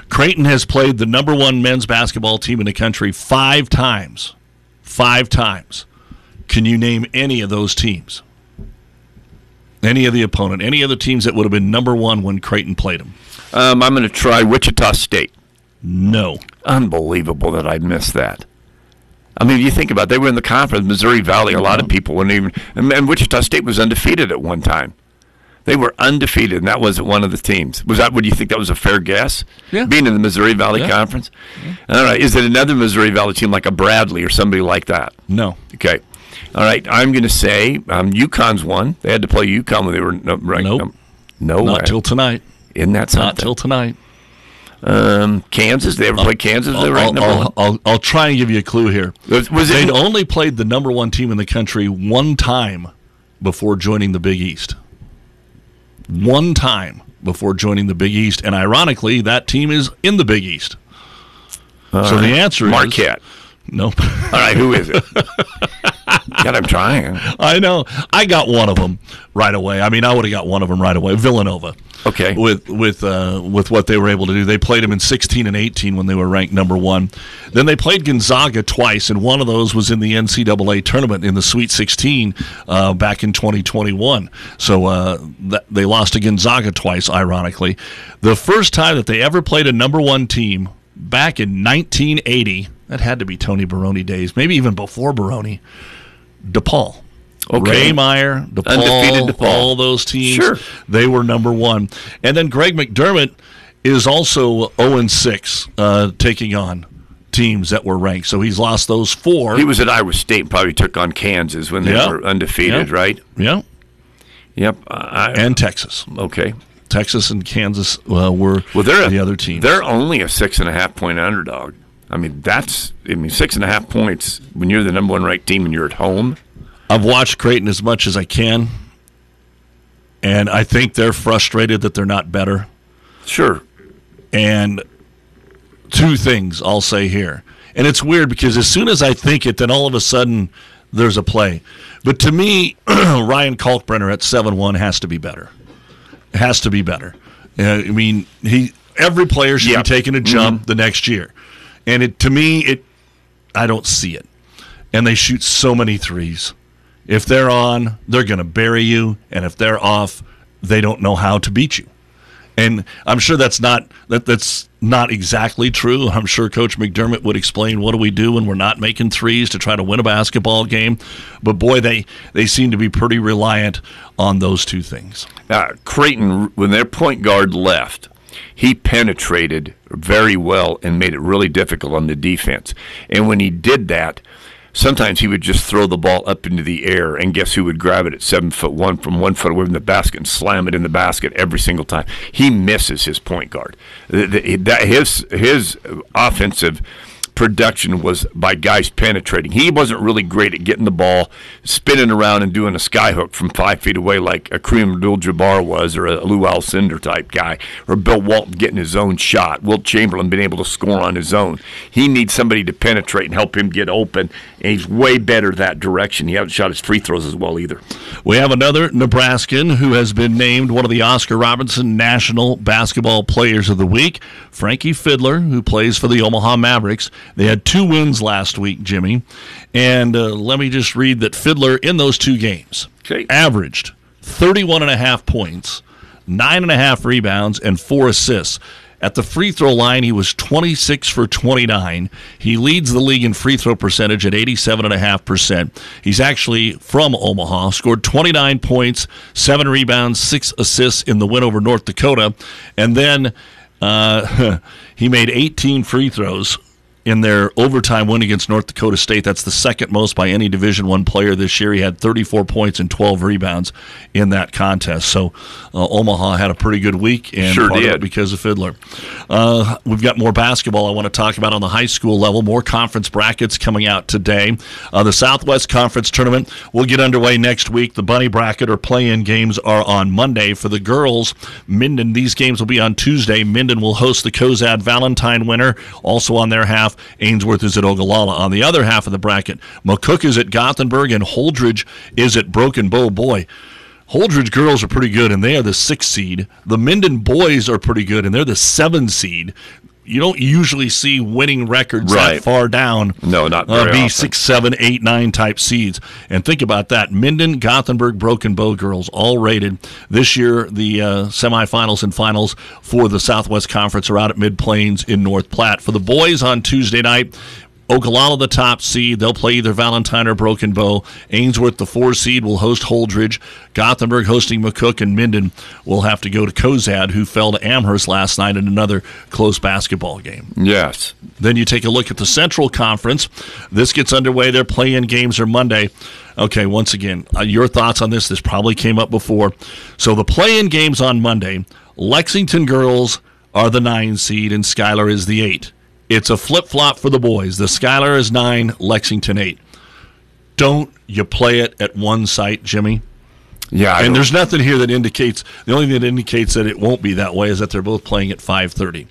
Creighton has played the number one men's basketball team in the country five times. Five times. Can you name any of those teams? Any of the opponent, any of the teams that would have been number one when Creighton played them? Um, I'm going to try Wichita State. No. Unbelievable that I missed that. I mean, you think about it, they were in the conference, Missouri Valley. A lot of people wouldn't even. And, and Wichita State was undefeated at one time. They were undefeated, and that wasn't one of the teams. Was that? Would you think that was a fair guess? Yeah. Being in the Missouri Valley Yeah. Conference. All right. Is it another Missouri Valley team like a Bradley or somebody like that? No. Okay. All right. I'm going to say um, UConn's one. They had to play UConn when they were no, right. Nope. um, no Not way. till tonight. Isn't that something? Not till tonight. Um, Kansas. They ever play Kansas? They I'll, ranked number I'll, one. I'll, I'll try and give you a clue here. Was, was They'd it? only played the number one team in the country one time before joining the Big East. One time before joining the Big East, and ironically, that team is in the Big East. so All the right. answer is Marquette. Nope. All right. Who is it? God, I'm trying. I know. I got one of them right away. I mean, I would have got one of them right away. Villanova. Okay. With with uh, with what they were able to do, they played them in 16 and 18 when they were ranked number one. Then they played Gonzaga twice, and one of those was in the NCAA tournament in the Sweet 16 uh, back in 2021. So uh, that, they lost to Gonzaga twice. Ironically, the first time that they ever played a number one team back in 1980. That had to be Tony Barone days, maybe even before Barone. DePaul. Okay. Ray Meyer, DePaul, Undefeated DePaul. all those teams. Sure. They were number one. And then Greg McDermott is also 0 6, uh, taking on teams that were ranked. So he's lost those four. He was at Iowa State and probably took on Kansas when they Yeah. were undefeated, Yeah. right? Yeah. Yep. I, And Texas. okay. Texas and Kansas uh, were Well, they're a- the other teams. They're only a six and a half point underdog. I mean, that's I mean six and a half points when you're the number one ranked team and you're at home. I've watched Creighton as much as I can, and I think they're frustrated that they're not better. Sure. And two things I'll say here. And it's weird because as soon as I think it, then all of a sudden there's a play. But to me, Ryan Kalkbrenner at 7 1 has to be better. Has to be better. Uh, I mean, he every player should Yep. be taking a jump the next year. And it to me, it I don't see it. And they shoot so many threes. If they're on, they're going to bury you. And if they're off, they don't know how to beat you. And I'm sure that's not that that's not exactly true. I'm sure Coach McDermott would explain what do we do when we're not making threes to try to win a basketball game. But boy, they they seem to be pretty reliant on those two things. Creighton, when their point guard left, he penetrated very well and made it really difficult on the defense. And when he did that, sometimes he would just throw the ball up into the air, and guess who would grab it at seven foot one from one foot away from the basket and slam it in the basket every single time? He misses his point guard. His his offensive production was by guys penetrating. He wasn't really great at getting the ball, spinning around and doing a skyhook from five feet away like a Kareem Abdul-Jabbar was, or a Lou Alcindor type guy, or Bill Walton getting his own shot. Wilt Chamberlain being able to score on his own. He needs somebody to penetrate and help him get open, and he's way better that direction. He hasn't shot his free throws as well either. We have another Nebraskan who has been named one of the Oscar Robertson National Basketball Players of the Week, Frankie Fidler, who plays for the Omaha Mavericks. They had two wins last week, Jimmy. And uh, let me just read that Fidler in those two games Okay. averaged 31 and a half points, nine and a half rebounds, and four assists. At the free throw line, he was 26 for 29. He leads the league in free throw percentage at 87.5%. He's actually from Omaha, scored 29 points, seven rebounds, six assists in the win over North Dakota. And then uh, he made 18 free throws in their overtime win against North Dakota State. That's the second most by any Division One player this year. He had 34 points and 12 rebounds in that contest. So uh, Omaha had a pretty good week, and Sure part of did. it because of Fidler. Uh, we've got more basketball I want to talk about on the high school level. More conference brackets coming out today. Uh, the Southwest Conference tournament will get underway next week. The Bunny bracket or play-in games are on Monday for the girls. Minden. These games will be on Tuesday. Minden will host the Cozad Valentine winner. Also on their half, Ainsworth is at Ogallala. On the other half of the bracket, McCook is at Gothenburg and Holdrege is at Broken Bow. Boy. Holdrege girls are pretty good, and they are the six seed. The Minden boys are pretty good, and they're the seven seed. You don't usually see winning records Right. that far down. No, not uh, be often. six, seven, eight, nine type seeds. And think about that: Minden, Gothenburg, Broken Bow girls all rated this year. The uh, semifinals and finals for the Southwest Conference are out at Mid Plains in North Platte. For the boys on Tuesday night. Ogallala, the top seed. They'll play either Valentine or Broken Bow. Ainsworth, the four seed, will host Holdrege. Gothenburg hosting McCook, and Minden will have to go to Cozad, who fell to Amherst last night in another close basketball game. Yes. Then you take a look at the Central Conference. This gets underway. Their play-in games are Monday. Okay, once again, uh, your thoughts on this? This probably came up before. So the play-in games on Monday. Lexington girls are the nine seed, and Schuyler is the eight. It's a flip-flop for the boys. The Schuyler is nine, Lexington eight. Don't you play it at one site, Jimmy? Yeah, I and don't- there's nothing here that indicates the only thing that indicates that it won't be that way is that they're both playing at 5:30.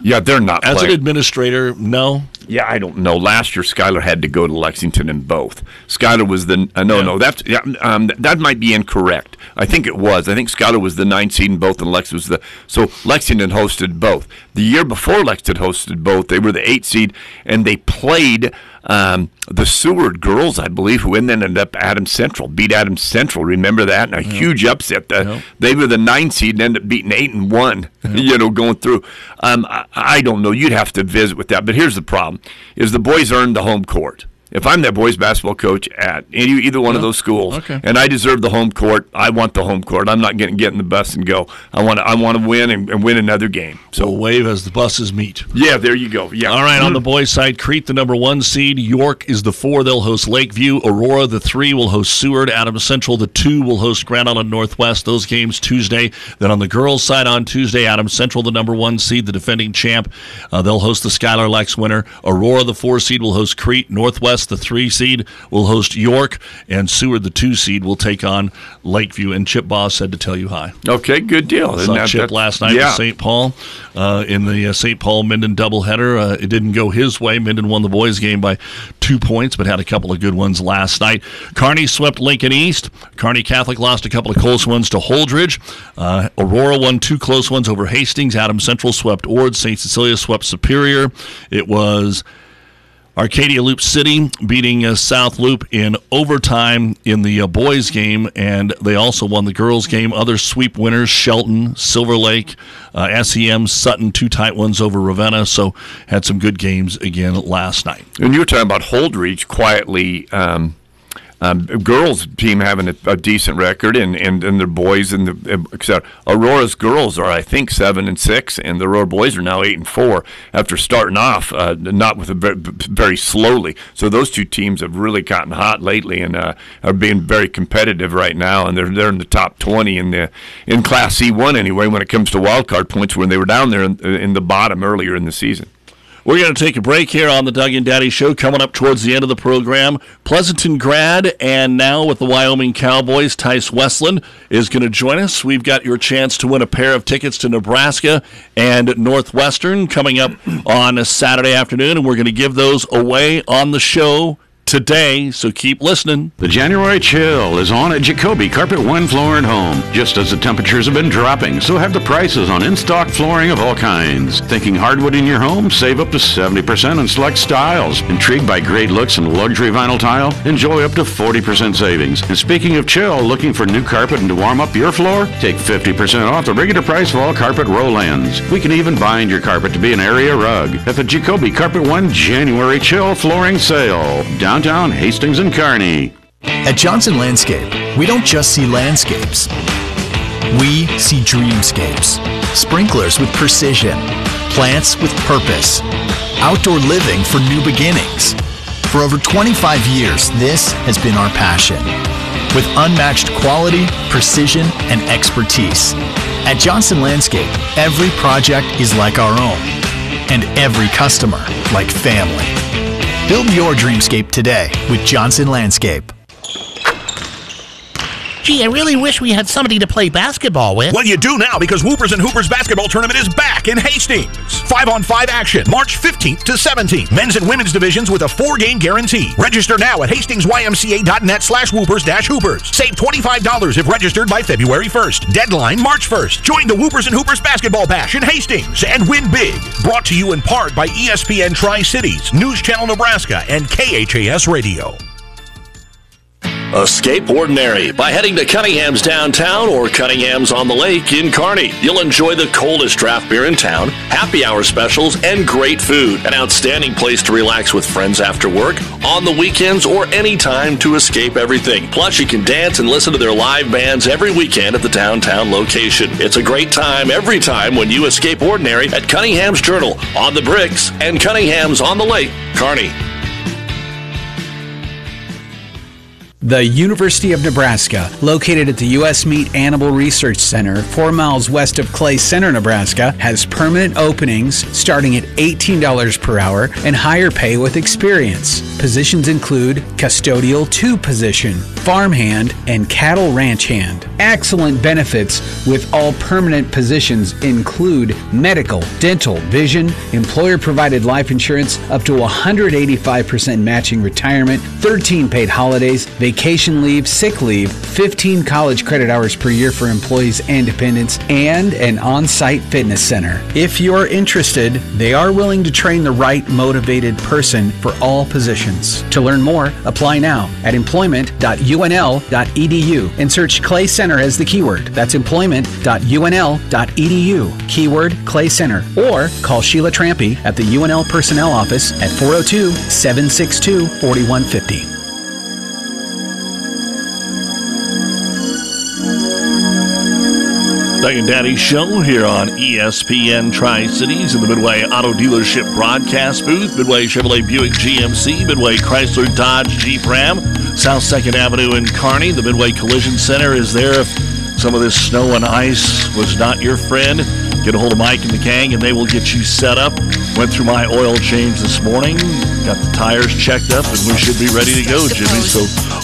Yeah, they're not. As playing. an administrator, no. Yeah, I don't know. Last year, Schuyler had to go to Lexington in both. Schuyler was the uh, no, no. That's yeah, um, that might be incorrect. I think it was. I think Schuyler was the ninth seed in both, and Lex was the so Lexington hosted both. The year before Lexington hosted both, they were the eight seed, and they played um, the Seward girls, I believe, who then ended up Adams Central, beat Adams Central. Remember that? And a huge upset. The, They were the nine seed and ended up beating eight and one. you know, going through. Um, I, I don't know. You'd have to visit with that. But here's the problem: is the boys earned the home court. If I'm that boys basketball coach at any, either one of those schools, okay. and I deserve the home court, I want the home court. I'm not getting getting the bus and go. I want to I want to win and, and win another game. So we'll wave as the buses meet. Yeah, there you go. Yeah. All right, on the boys' side, Crete, the number one seed. York is the four. They'll host Lakeview. Aurora, the three, will host Seward. Adams Central, the two, will host Grand Island Northwest. Those games Tuesday. Then on the girls' side on Tuesday, Adams Central, the number one seed, the defending champ. Uh, they'll host the Schuyler Lex winner. Aurora, the four seed, will host Crete. Northwest, the three seed, will host York. And Seward, the two seed, will take on Lakeview. And Chip Boss said to tell you hi. Okay, good deal. Saw That- Chip that- last night yeah. with St. Paul uh, in the uh, St. Paul Minden doubleheader. Uh, it didn't go his way. Minden won the boys' game by two points, but had a couple of good ones last night. Kearney swept Lincoln East. Kearney Catholic lost a couple of close ones to Holdrege. Uh, Aurora won two close ones over Hastings. Adam Central swept Ord. St. Cecilia swept Superior. It was. Arcadia Loop City beating uh, South Loop in overtime in the uh, boys' game, and they also won the girls' game. Other sweep winners: Shelton, Silver Lake, uh, SEM, Sutton, two tight ones over Ravenna. So had some good games again last night. And you were talking about Holdrege quietly. Um, um, girls team having a, a decent record, and, and, and their boys and the et. Aurora's girls are, I think, seven and six, and the Aurora boys are now eight and four after starting off uh, not with a very, very slowly. So those two teams have really gotten hot lately, and uh, are being very competitive right now, and they're they're in the top twenty in the in Class C one anyway when it comes to wild card points when they were down there in, in the bottom earlier in the season. We're going to take a break here on the Doug and Daddy Show. Coming up towards the end of the program, Pleasanton grad and now with the Wyoming Cowboys, Tice Westland is going to join us. We've got your chance to win a pair of tickets to Nebraska and Northwestern coming up on a Saturday afternoon, and we're going to give those away on the show today. So keep listening. The January chill is on at Jacoby Carpet One Floor and Home. Just as the temperatures have been dropping, so have the prices on in-stock flooring of all kinds. Thinking hardwood in your home? Save up to 70% on select styles. Intrigued by great looks and luxury vinyl tile? Enjoy up to 40% savings. And speaking of chill, looking for new carpet and to warm up your floor? Take 50% off the regular price of all carpet roll-ins. We can even bind your carpet to be an area rug at the Jacoby Carpet One January Chill Flooring Sale. Downtown Hastings and Kearney. At Johnson Landscape, we don't just see landscapes. We see dreamscapes. Sprinklers with precision, plants with purpose, outdoor living for new beginnings. For over 25 years, this has been our passion. With unmatched quality, precision, and expertise. At Johnson Landscape, every project is like our own, and every customer like family. Build your dreamscape today with Johnson Landscape. Gee, I really wish we had somebody to play basketball with. Well, you do now because Whoopers and Hoopers basketball tournament is back in Hastings. Five on five action, March 15th to 17th. Men's and women's divisions with a four game guarantee. Register now at hastingsymca.net slash whoopers dash hoopers. Save $25 if registered by February 1st. Deadline March 1st. Join the Whoopers and Hoopers basketball bash in Hastings and win big. Brought to you in part by ESPN Tri Cities, News Channel Nebraska, and KHAS Radio. Escape ordinary by heading to Cunningham's downtown or Cunningham's on the lake in Kearney. You'll enjoy the coldest draft beer in town, happy hour specials, and great food. An outstanding place to relax with friends after work, on the weekends, or anytime to escape everything. Plus, you can dance and listen to their live bands every weekend at the downtown location. It's a great time every time when you escape ordinary at Cunningham's Journal, on the bricks, and Cunningham's on the lake, Kearney. The University of Nebraska, located at the U.S. Meat Animal Research Center, four miles west of Clay Center, Nebraska, has permanent openings starting at $18 per hour and higher pay with experience. Positions include custodial two position, farmhand, and cattle ranch hand. Excellent benefits with all permanent positions include medical, dental, vision, employer provided life insurance, up to 185% matching retirement, 13 paid holidays, vacation leave, sick leave, 15 college credit hours per year for employees and dependents, and an on site fitness center. If you're interested, they are willing to train the right motivated person for all positions. To learn more, apply now at employment.unl.edu and search Clay Center as the keyword. That's employment.unl.edu, keyword Clay Center, or call Sheila Trampy at the UNL Personnel Office at 402 762 4150. Doug and Daddy Show here on ESPN Tri Cities in the Midway Auto Dealership broadcast booth. Midway Chevrolet Buick GMC, Midway Chrysler Dodge Jeep Ram, South 2nd Avenue in Kearney. The Midway Collision Center is there if some of this snow and ice was not your friend. Get a hold of Mike and the gang and they will get you set up. Went through my oil change this morning, got the tires checked up, and we should be ready to go, Jimmy. So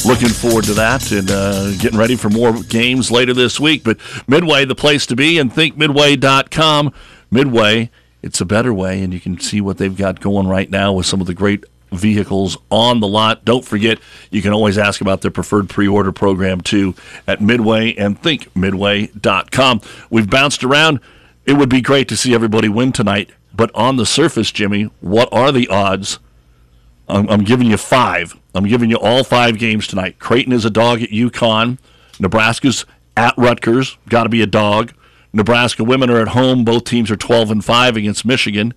looking forward to that and uh, getting ready for more games later this week. But Midway, the place to be, and thinkmidway.com. Midway, it's a better way, and you can see what they've got going right now with some of the great vehicles on the lot. Don't forget, you can always ask about their preferred pre-order program too at Midway and thinkmidway.com. We've bounced around. It would be great to see everybody win tonight, but on the surface, Jimmy, what are the odds? I'm, I'm giving you five. I'm giving you all five games tonight. Creighton is a dog at UConn. Nebraska's at Rutgers. Got to be a dog. Nebraska women are at home. Both teams are 12 and 5 against Michigan.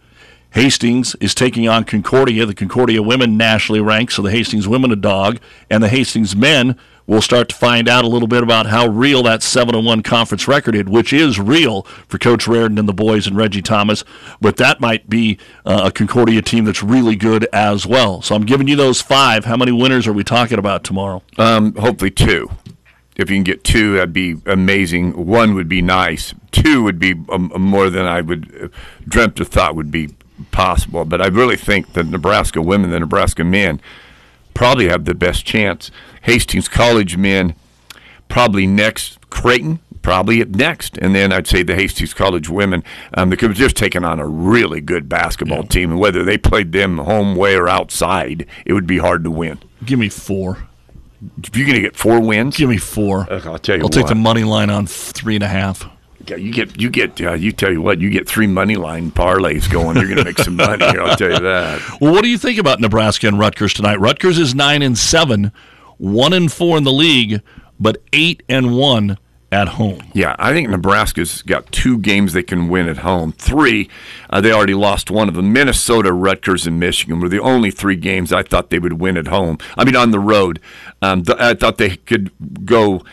Hastings is taking on Concordia. The Concordia women nationally ranked, so the Hastings women a dog, and the Hastings men will start to find out a little bit about how real that 7 1 conference record is, which is real for Coach Reardon and the boys and Reggie Thomas. But that might be uh, a Concordia team that's really good as well. So I'm giving you those five. How many winners are we talking about tomorrow? Um, hopefully two. If you can get two, that'd be amazing. One would be nice. Two would be um, more than I would uh, dreamt or thought would be possible. But I really think the Nebraska women, the Nebraska men, probably have the best chance. Hastings College men, probably next. Creighton, probably at next. And then I'd say the Hastings College women, um, they've just taken on a really good basketball team. And whether they played them home way or outside, it would be hard to win. Give me four. If you're going to get four wins, give me four. I'll tell you I'll what. take the money line on three and a half. Yeah, you get you get uh, you tell you what you get three money line parlays going. You're going to make some money. I'll tell you that. Well, what do you think about Nebraska and Rutgers tonight? Rutgers is nine and seven, one and four in the league, but eight and one at home. Yeah, I think Nebraska's got two games they can win at home. Three, uh, they already lost one of them. Minnesota, Rutgers, and Michigan were the only three games I thought they would win at home. I mean, on the road. Um, th- I thought they could go.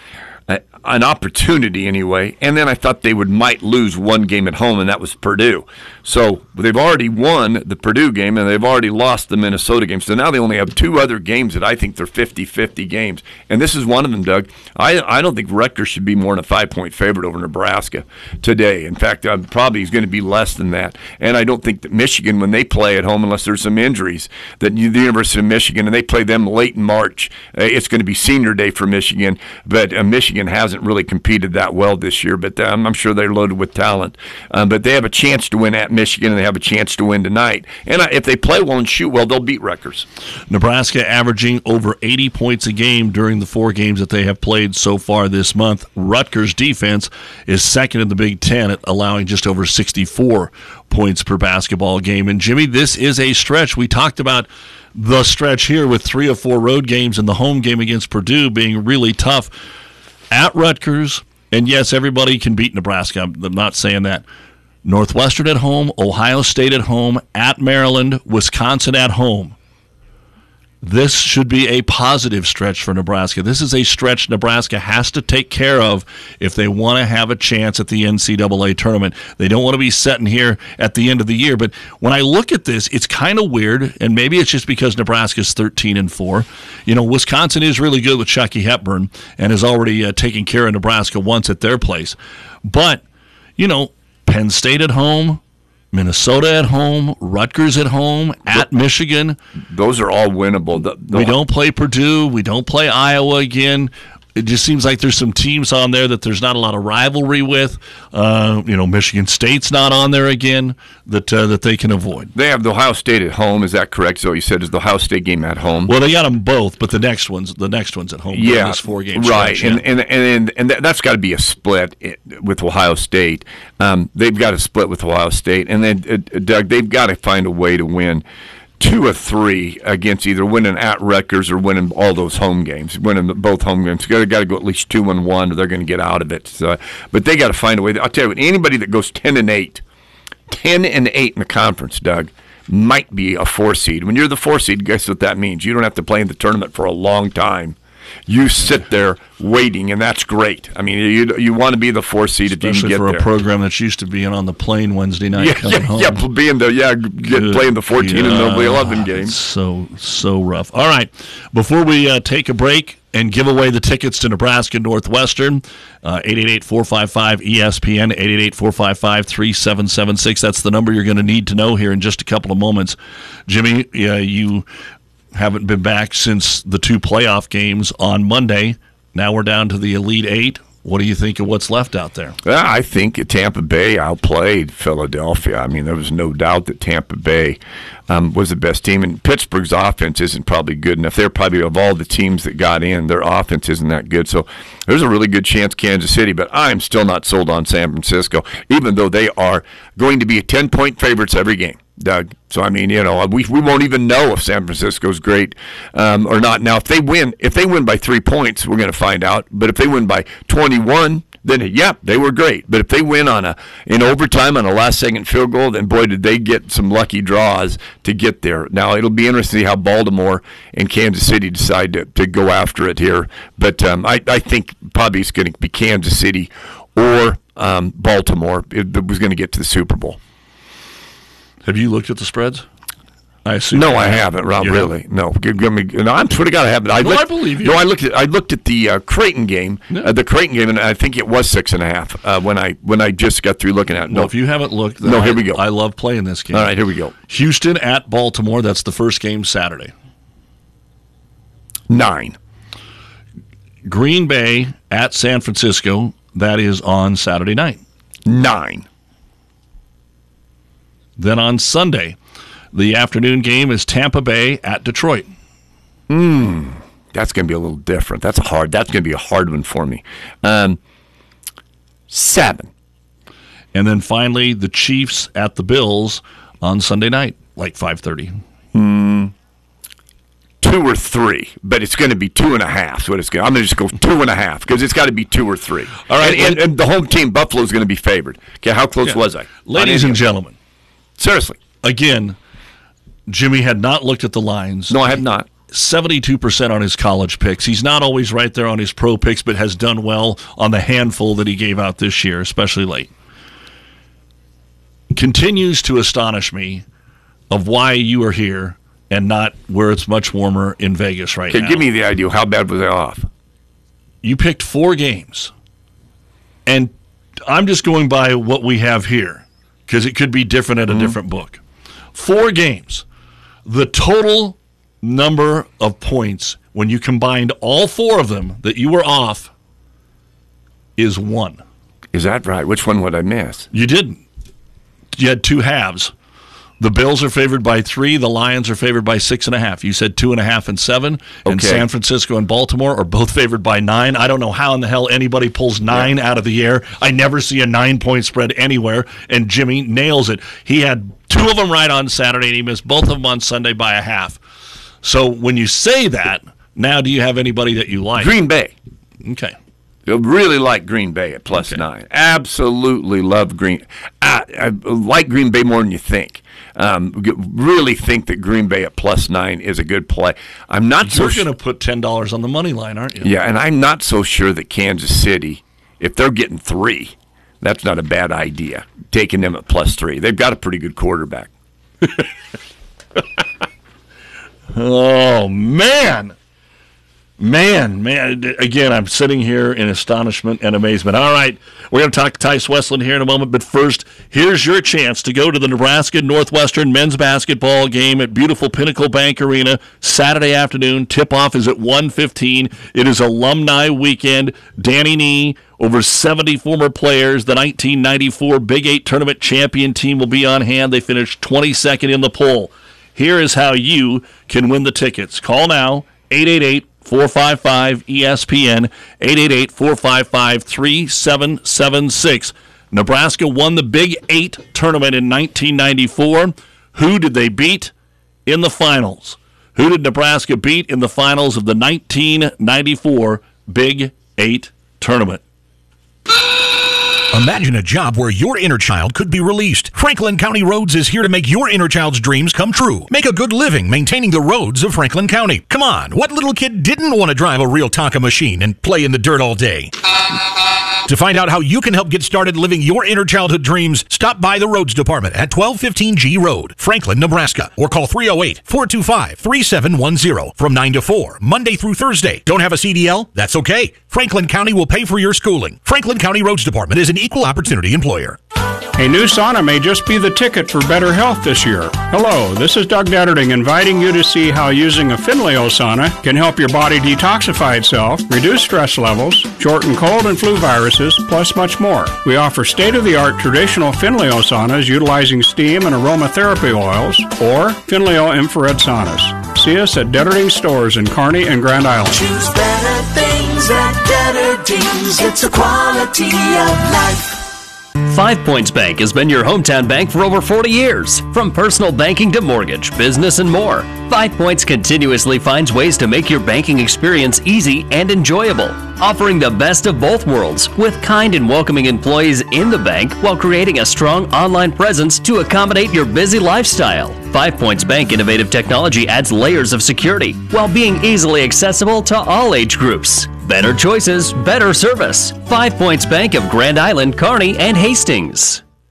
An opportunity anyway. And then I thought they would might lose one game at home, and that was Purdue. So they've already won the Purdue game, and they've already lost the Minnesota game. So now they only have two other games that I think they're 50-50 games, and this is one of them, Doug. I I don't think Rutgers should be more than a five point favorite over Nebraska today. In fact, uh, probably is going to be less than that. And I don't think that Michigan, when they play at home, unless there's some injuries, that the University of Michigan, and they play them late in March, uh, it's going to be senior day for Michigan. But uh, Michigan hasn't really competed that well this year. But um, I'm sure they're loaded with talent. But they have a chance to win at Michigan, and they have a chance to win tonight. And uh, if they play well and shoot well, they'll beat Rutgers. Nebraska averaging over 80 points a game during the four games that they have played so far this month. Rutgers defense is second in the Big Ten at allowing just over 64 points per basketball game. And Jimmy, this is a stretch. We talked about the stretch here with three or four road games and the home game against Purdue being really tough at Rutgers. And yes, everybody can beat Nebraska. I'm I'm not saying that. Northwestern at home, Ohio State at home, at Maryland, Wisconsin at home. This should be a positive stretch for Nebraska. This is a stretch Nebraska has to take care of if they want to have a chance at the NCAA tournament. They don't want to be sitting here at the end of the year. But when I look at this, it's kind of weird, and maybe it's just because Nebraska's 13 and 4. You know, Wisconsin is really good with Chucky Hepburn and has already uh, taken care of Nebraska once at their place. But, you know, Penn State at home, Minnesota at home, Rutgers at home, at Michigan. Those are all winnable. The- the- we don't play Purdue. We don't play Iowa again. It just seems like there's some teams on there that there's not a lot of rivalry with. Uh, you know, Michigan State's not on there again that uh, that they can avoid. They have the Ohio State at home. Is that correct? So you said is the Ohio State game at home? Well, they got them both, but the next one's the next one's at home. yeah, this four games. right, stretch, and, yeah. and and and and that- that's got to be a split with Ohio State. Um, they've got to split with Ohio State, and then uh, Doug, they've got to find a way to win two or three against either winning at Rutgers or winning all those home games, winning both home games. They Got to go at least two and one, or they're going to get out of it. So, but they got to find a way. I'll tell you, what, anybody that goes ten and eight. 10 and 8 in the conference, Doug, might be a four seed. When you're the four seed, guess what that means? You don't have to play in the tournament for a long time. You sit there waiting, and that's great. I mean, you you want to be the four seed if you can get for there. a program that's used to being on the plane Wednesday night yeah, coming yeah, home. yeah, being the yeah, get, playing the 14 and the 11 Yeah, game. it's So so rough. All right, before we uh, take a break and give away the tickets to Nebraska Northwestern, uh, 888-455-ESPN, 888-455-3776. That's the number you're going to need to know here in just a couple of moments. Jimmy, yeah, you haven't been back since the two playoff games on Monday. Now we're down to the Elite Eight. What do you think of what's left out there? Yeah, I think Tampa Bay outplayed Philadelphia. I mean, there was no doubt that Tampa Bay um, was the best team, and Pittsburgh's offense isn't probably good enough. They're probably of all the teams that got in, their offense isn't that good. So there's a really good chance Kansas City, but I'm still not sold on San Francisco, even though they are going to be 10 point favorites every game. Doug. So I mean, you know, we, we won't even know if San Francisco's great um, or not. Now, if they win, if they win by three points, we're going to find out. But if they win by 21, then yep, they were great. But if they win on a in overtime on a last second field goal, then boy, did they get some lucky draws to get there. Now it'll be interesting to see how Baltimore and Kansas City decide to, to go after it here. But um, I, I think probably it's going to be Kansas City or um, Baltimore. It was going to get to the Super Bowl. Have you looked at the spreads? I assume. No, I have. haven't. Rob, You really. No, give, give me. No, I'm swear to God, I haven't. I No, looked, I believe you. No, I looked at. I looked at the uh, Creighton game, Yeah. uh, the Creighton game, and I think it was six and a half uh, when I when I just got through looking at. it. Well, No, if you haven't looked, then No, I, here we go. I love playing this game. All right, here we go. Houston at Baltimore. That's the first game Saturday. nine. Green Bay at San Francisco. That is on Saturday night. Nine. Then on Sunday, the afternoon game is Tampa Bay at Detroit. Hmm. That's going to be a little different. That's hard. That's going to be a hard one for me. Um, seven. And then finally, the Chiefs at the Bills on Sunday night, like 5:30. Hmm. Two or three, but it's going to be two and a half. So it's going. I'm going to just go two and a half because it's got to be two or three. All right, and, and, and the home team Buffalo is going to be favored. Okay, how close Yeah. was I? Ladies and gentlemen, seriously, again, Jimmy had not looked at the lines. No, I have not. 72% on his college picks. He's not always right there on his pro picks, but has done well on the handful that he gave out this year, especially late. Continues to astonish me of why you are here and not where it's much warmer in Vegas right Okay, now. give me the idea. How bad was I off? you picked four games, and I'm just going by what we have here because it could be different at a mm-hmm. different book. Four games. The total number of points when you combined all four of them that you were off is one. Is that right? Which one would I miss? You didn't. You had two halves. The Bills are favored by three. The Lions are favored by six and a half. You said two and a half and seven. Okay. And San Francisco and Baltimore are both favored by nine. I don't know how in the hell anybody pulls nine out of the air. I never see a nine point spread anywhere. And Jimmy nails it. He had two of them right on Saturday, and he missed both of them on Sunday by a half. So when you say that, now do you have anybody that you like? Green Bay. Okay. I really like Green Bay at plus nine. Absolutely love Green. I, I like Green Bay more than you think. Um, really think that Green Bay at plus nine is a good play. I'm not so You're sure. going to put ten dollars on the money line, aren't you? Yeah, and I'm not so sure that Kansas City, if they're getting three, that's not a bad idea. Taking them at plus three, they've got a pretty good quarterback. Oh man, man, man! Again, I'm sitting here in astonishment and amazement. All right, we're going to talk to Tice Westland here in a moment, but first, here's your chance to go to the Nebraska Northwestern men's basketball game at beautiful Pinnacle Bank Arena Saturday afternoon. Tip-off is at 1:15. It is alumni weekend. Danny Nee. Over 70 former players. The 1994 Big Eight tournament champion team will be on hand. They finished 22nd in the poll. Here is how you can win the tickets. Call now 888 455 ESPN 888 455 3776. Nebraska won the Big Eight tournament in 1994. Who did they beat in the finals? Who did Nebraska beat in the finals of the 1994 Big Eight tournament? Imagine a job where your inner child could be released. Franklin County Roads is here to make your inner child's dreams come true. Make a good living maintaining the roads of Franklin County. Come on, what little kid didn't want to drive a real Tonka machine and play in the dirt all day? To find out how you can help get started living your inner childhood dreams, stop by the Roads Department at 1215 G Road, Franklin, Nebraska, or call 308 425 3710 from 9 to 4, Monday through Thursday. Don't have a CDL? That's okay. Franklin County will pay for your schooling. Franklin County Roads Department is an equal opportunity employer. A new sauna may just be the ticket for better health this year. Hello, this is Doug Detterding inviting you to see how using a Finnleo sauna can help your body detoxify itself, reduce stress levels, shorten cold and flu viruses, plus much more. We offer state-of-the-art traditional Finnleo saunas utilizing steam and aromatherapy oils or Finnleo infrared saunas. See us at Detterding stores in Kearney and Grand Island. Choose better things at Detterdings. It's a quality of life. Five Points Bank has been your hometown bank for over 40 years. From personal banking to mortgage, business, and more, Five Points continuously finds ways to make your banking experience easy and enjoyable, offering the best of both worlds with kind and welcoming employees in the bank while creating a strong online presence to accommodate your busy lifestyle. Five Points Bank innovative technology adds layers of security while being easily accessible to all age groups. Better choices, better service. Five Points Bank of Grand Island, Kearney, and Hastings.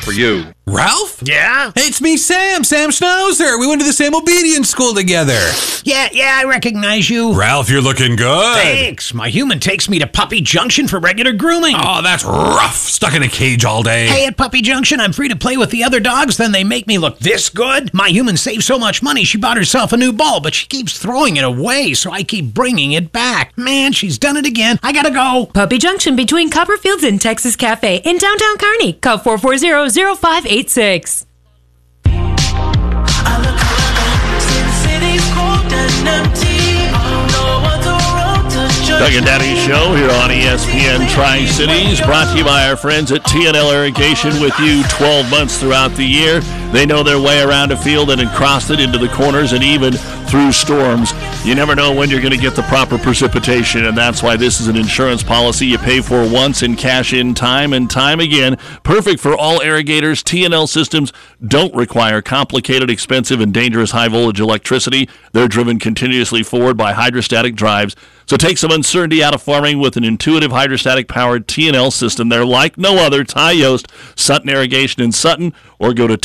for you. Ralph? Yeah? Hey, it's me, Sam. Sam Schnauzer. We went to the same obedience school together. Yeah, yeah, I recognize you. Ralph, you're looking good. Thanks. My human takes me to Puppy Junction for regular grooming. Oh, that's rough. Stuck in a cage all day. Hey, at Puppy Junction, I'm free to play with the other dogs, then they make me look this good. My human saves so much money, she bought herself a new ball, but she keeps throwing it away, so I keep bringing it back. Man, she's done it again. I gotta go. Puppy Junction between Copperfields and Texas Cafe in downtown Kearney. Call 440-0586. Sin 866. Doug and Daddy Show here on ESPN Tri Cities, brought to you by our friends at TNL Irrigation with you 12 months throughout the year. They know their way around a field and across crossed it into the corners and even through storms. You never know when you're going to get the proper precipitation, and that's why this is an insurance policy you pay for once and cash in time and time again. Perfect for all irrigators. TNL systems don't require complicated, expensive, and dangerous high voltage electricity. They're driven continuously forward by hydrostatic drives. So take some uncertainty out of farming with an intuitive hydrostatic powered TNL system. They're like no other. Ty Yost, Sutton Irrigation in Sutton, or go to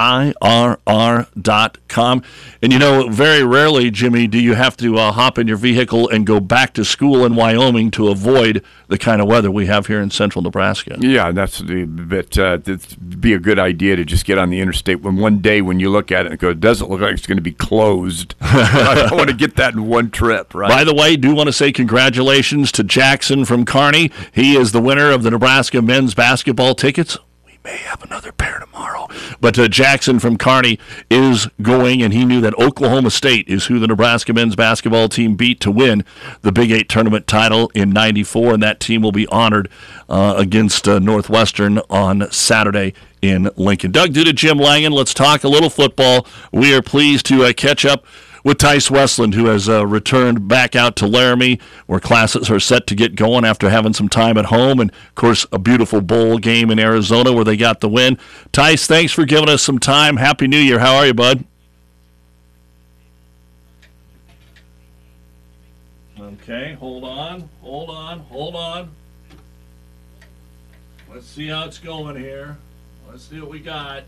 TLIRR.com. And you know, very rarely, Jimmy, do you have to uh, hop in your vehicle and go back to school in Wyoming to avoid the kind of weather we have here in central Nebraska. Yeah, that's the but uh, it'd be a good idea to just get on the interstate when one day when you look at it and go, it doesn't look like it's going to be closed. I want to get that in one trip, right? By the way, do want to say congratulations to Jackson from Kearney. He is the winner of the Nebraska men's basketball tickets. May have another pair tomorrow. But uh, Jackson from Kearney is going, and he knew that Oklahoma State is who the Nebraska men's basketball team beat to win the Big Eight tournament title in 94, and that team will be honored uh, against uh, Northwestern on Saturday in Lincoln. Doug due to Jim Langen, let's talk a little football. We are pleased to uh, catch up with Tice Westland, who has uh, returned back out to Laramie, where classes are set to get going after having some time at home, and of course a beautiful bowl game in Arizona where they got the win. Tice, thanks for giving us some time. Happy New Year. How are you, bud? Okay, hold on, hold on, hold on. Let's see how it's going here. Let's see what we got.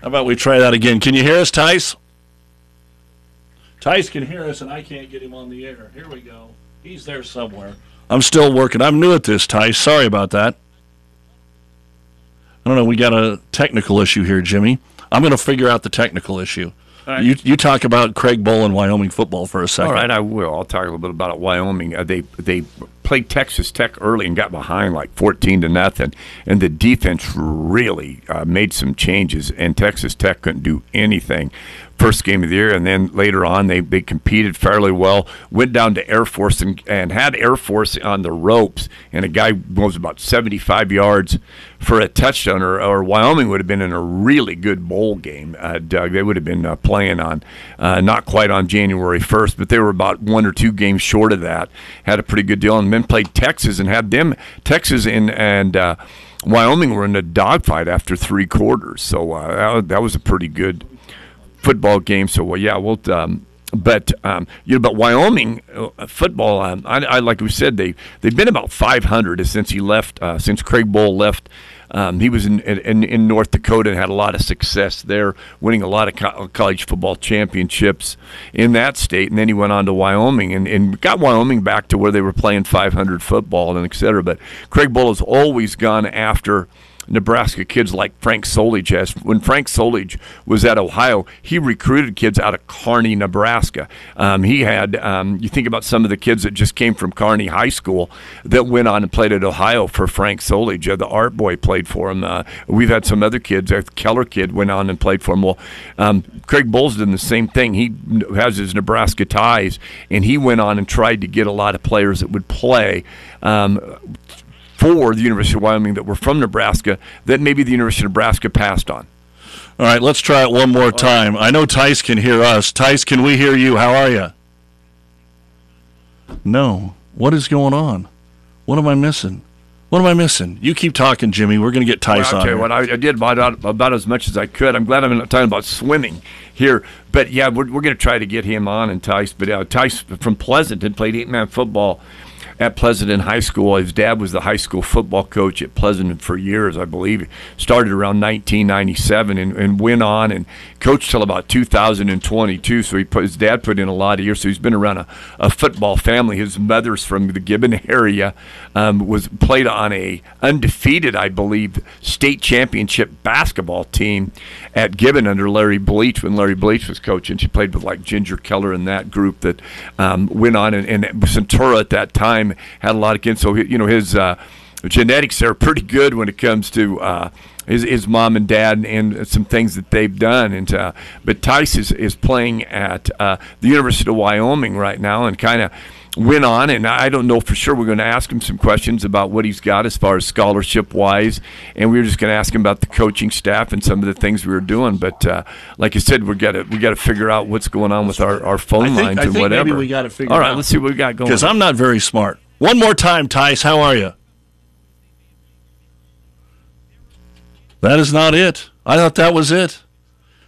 How about we try that again? Can you hear us, Tice? Tice can hear us, and I can't get him on the air. Here we go. He's there somewhere. I'm still working. I'm new at this, Tice. Sorry about that. I don't know. We got a technical issue here, Jimmy. I'm going to figure out the technical issue. right. You you talk about Craig Bohl and Wyoming football for a second. All right, I will. I'll talk a little bit about it. Wyoming. Uh, they they played Texas Tech early and got behind like fourteen to nothing, and the defense really uh, made some changes, and Texas Tech couldn't do anything. First game of the year, and then later on they, they competed fairly well. Went down to Air Force and, and had Air Force on the ropes, and a guy was about seventy five yards for a touchdown, or, or Wyoming would have been in a really good bowl game. Uh, Doug, they would have been uh, playing on uh, not quite on January first, but they were about one or two games short of that. Had a pretty good deal, and then played Texas and had them Texas in and. Uh, Wyoming were in a dogfight after three quarters, so uh, that was a pretty good football game. So well, yeah, we'll. Um, but um, you know, but Wyoming uh, football, um, I, I like we said they they've been about 500 since he left, uh, since Craig Bohl left. Um, he was in, in in North Dakota and had a lot of success there, winning a lot of co- college football championships in that state. And then he went on to Wyoming and, and got Wyoming back to where they were playing 500 football and et cetera. But Craig Bohl has always gone after. Nebraska kids like Frank Solich has. When Frank Solich was at Ohio, he recruited kids out of Kearney, Nebraska. Um, he had, um, you think about some of the kids that just came from Kearney High School that went on and played at Ohio for Frank Solich. Uh, the art boy played for him. Uh, we've had some other kids. A Keller kid went on and played for him. Well, um, Craig Bohl's did the same thing. He has his Nebraska ties, and he went on and tried to get a lot of players that would play. Um, for the University of Wyoming that were from Nebraska that maybe the University of Nebraska passed on. All right, let's try it one more time. I know Tice can hear us. Tice, can we hear you? How are you? No. What is going on? What am I missing? What am I missing? You keep talking, Jimmy. We're going to get Tice well, on. you what, I, I did about, about as much as I could. I'm glad I'm not talking about swimming here. But yeah, we're, we're going to try to get him on and Tice. But uh, Tice from Pleasanton played eight man football at Pleasanton High School. His dad was the high school football coach at Pleasanton for years, I believe. Started around 1997 and, and went on and coached till about 2022. So he put, his dad put in a lot of years. So he's been around a, a football family. His mother's from the Gibbon area. Um, was played on a undefeated, I believe, state championship basketball team at Gibbon under Larry Bleach when Larry Bleach was coaching. She played with like Ginger Keller and that group that um, went on and, and Centura at that time had a lot of kids. So you know his uh, genetics are pretty good when it comes to. Uh, his, his mom and dad and some things that they've done. And uh, but Tice is, is playing at uh, the University of Wyoming right now, and kind of went on, and I don't know for sure. We're going to ask him some questions about what he's got as far as scholarship wise, and we were just going to ask him about the coaching staff and some of the things we were doing. But uh, like I said, we got to we got to figure out what's going on with our, our phone I think, lines I and think whatever. maybe we got to figure. All right, out. let's see what we got going. Because I'm not very smart. One more time, Tice. How are you? That is not it. I thought that was it.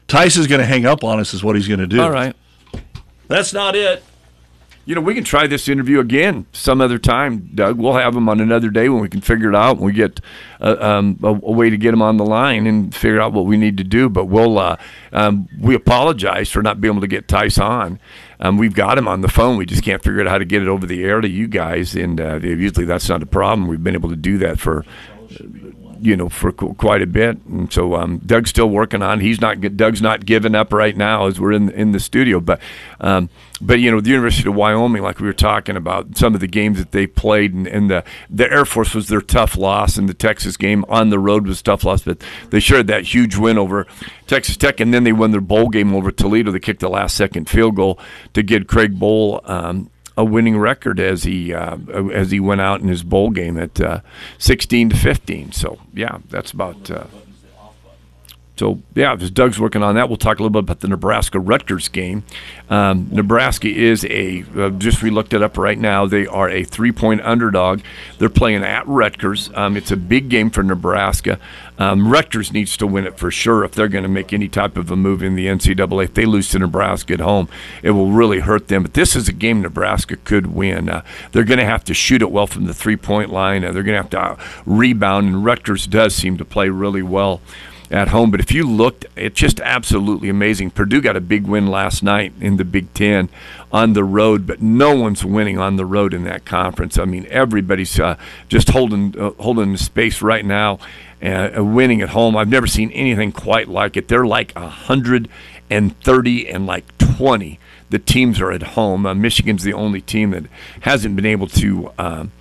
Tice is going to hang up on us, is what he's going to do. All right. That's not it. You know, we can try this interview again some other time, Doug. We'll have him on another day when we can figure it out. When we get uh, um, a, a way to get him on the line and figure out what we need to do. But we'll uh, um, we apologize for not being able to get Tice on. Um, we've got him on the phone. We just can't figure out how to get it over the air to you guys. And uh, usually that's not a problem. We've been able to do that for you know, for qu- quite a bit. And so um, Doug's still working on. He's not. Doug's not giving up right now as we're in in the studio. But um, but you know, the University of Wyoming, like we were talking about, some of the games that they played, and, and the the Air Force was their tough loss, and the Texas game on the road was tough loss. But they shared that huge win over Texas Tech, and then they won their bowl game over Toledo. They kicked the last second field goal to get Craig Bohl. Um, a winning record as he uh, as he went out in his bowl game at uh, 16 to 15. So yeah, that's about. So yeah, as Doug's working on that, we'll talk a little bit about the Nebraska Rutgers game. Um, Nebraska is a uh, just we looked it up right now. They are a three-point underdog. They're playing at Rutgers. Um, it's a big game for Nebraska. Um, Rutgers needs to win it for sure if they're going to make any type of a move in the NCAA. If they lose to Nebraska at home, it will really hurt them. But this is a game Nebraska could win. Uh, they're going to have to shoot it well from the three-point line. Uh, they're going to have to rebound, and Rutgers does seem to play really well at home. But if you looked, it's just absolutely amazing. Purdue got a big win last night in the Big Ten on the road, but no one's winning on the road in that conference. I mean, everybody's uh, just holding uh, holding the space right now, and uh, winning at home. I've never seen anything quite like it. They're like hundred and thirty and like twenty. The teams are at home. Uh, Michigan's the only team that hasn't been able to. Um,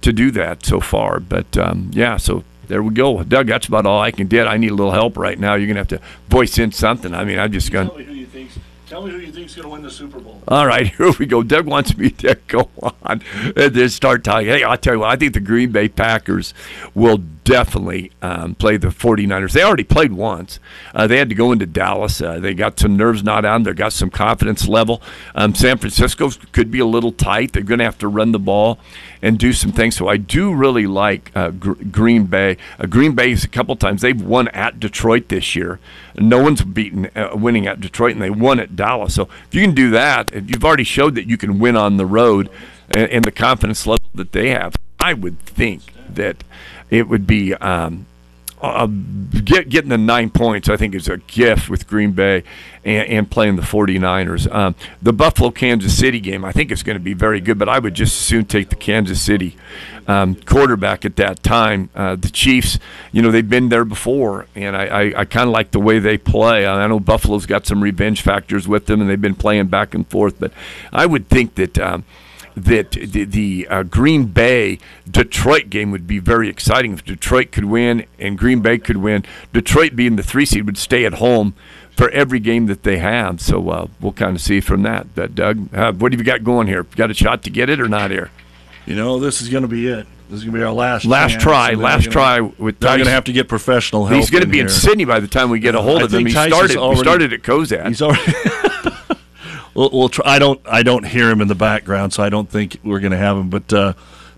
to do that so far, but um, yeah, so there we go. Doug, that's about all I can get. I need a little help right now. You're going to have to voice in something. I mean, I'm just going to. Tell me who you think's. Tell me who you think's going to win the Super Bowl. All right, here we go. Doug wants me to go on and then start talking. Hey, I'll tell you what, I think the Green Bay Packers will definitely um, play the 49ers. They already played once. Uh, they had to go into Dallas. Uh, they got some nerves not on. They got some confidence level. Um, San Francisco could be a little tight. They're going to have to run the ball and do some things. So I do really like uh, Gr- Green Bay. Uh, Green Bay is a couple times they've won at Detroit this year. No one's beaten uh, winning at Detroit, and they won at Dallas. So if you can do that, if you've already showed that you can win on the road, and, and the confidence level that they have, I would think that it would be. Um, uh, get, getting the nine points, I think, is a gift with Green Bay and, and playing the 49ers. Um, the Buffalo Kansas City game, I think, is going to be very good, but I would just as soon take the Kansas City um, quarterback at that time. Uh, the Chiefs, you know, they've been there before, and I, I, I kind of like the way they play. I know Buffalo's got some revenge factors with them, and they've been playing back and forth, but I would think that. Um, that the, the uh, Green Bay Detroit game would be very exciting if Detroit could win and Green Bay could win. Detroit being the three seed would stay at home for every game that they have. So uh, we'll kind of see from that. But Doug, uh, what have you got going here? Got a shot to get it or not here? You know, this is going to be it. This is going to be our last Last chance, try, last we're try gonna- with They're going to have to get professional help. He's going to be in here. Sidney by the time we get a hold I of him. He started. already- he started at Cozad. He's already. we'll, we'll try. I don't. I don't hear him in the background, so I don't think we're going to have him. But uh,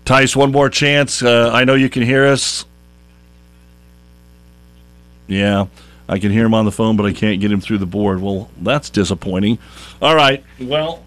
Tice, one more chance. Uh, I know you can hear us. Yeah, I can hear him on the phone, but I can't get him through the board. Well, that's disappointing. All right. Well,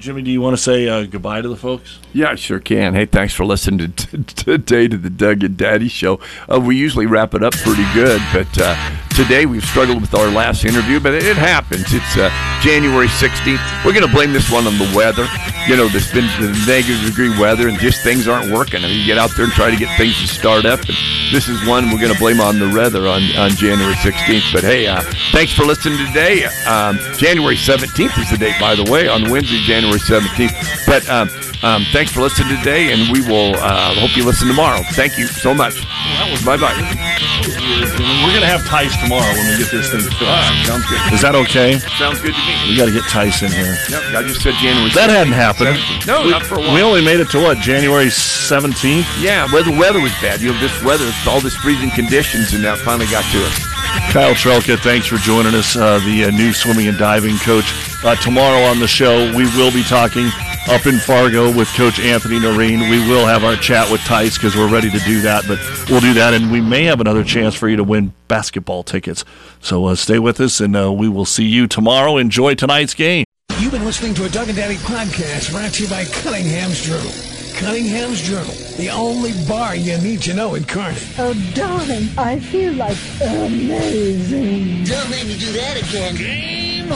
Jimmy, do you want to say uh, goodbye to the folks? Yeah, I sure can. Hey, thanks for listening to, to, today to the Doug and Daddy Show. Uh, we usually wrap it up pretty good, but uh, today we've struggled with our last interview, but it, it happens. It's uh, January 16th. We're going to blame this one on the weather. You know, there's been the negative degree weather, and just things aren't working. I mean, you get out there and try to get things to start up, and this is one we're going to blame on the weather on, on January 16th. But hey, uh, thanks for listening today. Um, January 17th is the date, by the way, on Wednesday, January 17th. But um, um, thanks for listening today, and we will uh, hope you listen tomorrow. Thank you so much. Bye bye. We're gonna have Tice tomorrow when we get this thing fixed. sounds good. Is that okay? Sounds good to me. We got to get Tice in here. Yep, I just said January. That hadn't happened. 17th. No, we, not for a while. We only made it to what January 17th. Yeah, where the weather was bad. You know, this weather, all this freezing conditions, and that finally got to us. Kyle Trelka, thanks for joining us, uh, the uh, new swimming and diving coach. Uh, tomorrow on the show, we will be talking up in Fargo with Coach Anthony Noreen. We will have our chat with Tice because we're ready to do that, but we'll do that, and we may have another chance for you to win basketball tickets. So uh, stay with us, and uh, we will see you tomorrow. Enjoy tonight's game. You've been listening to a Doug and Daddy podcast brought to you by Cunningham's Journal. Cunningham's Journal, the only bar you need to know in Kearney. Oh, darling, I feel like amazing. Don't make me do that again. Game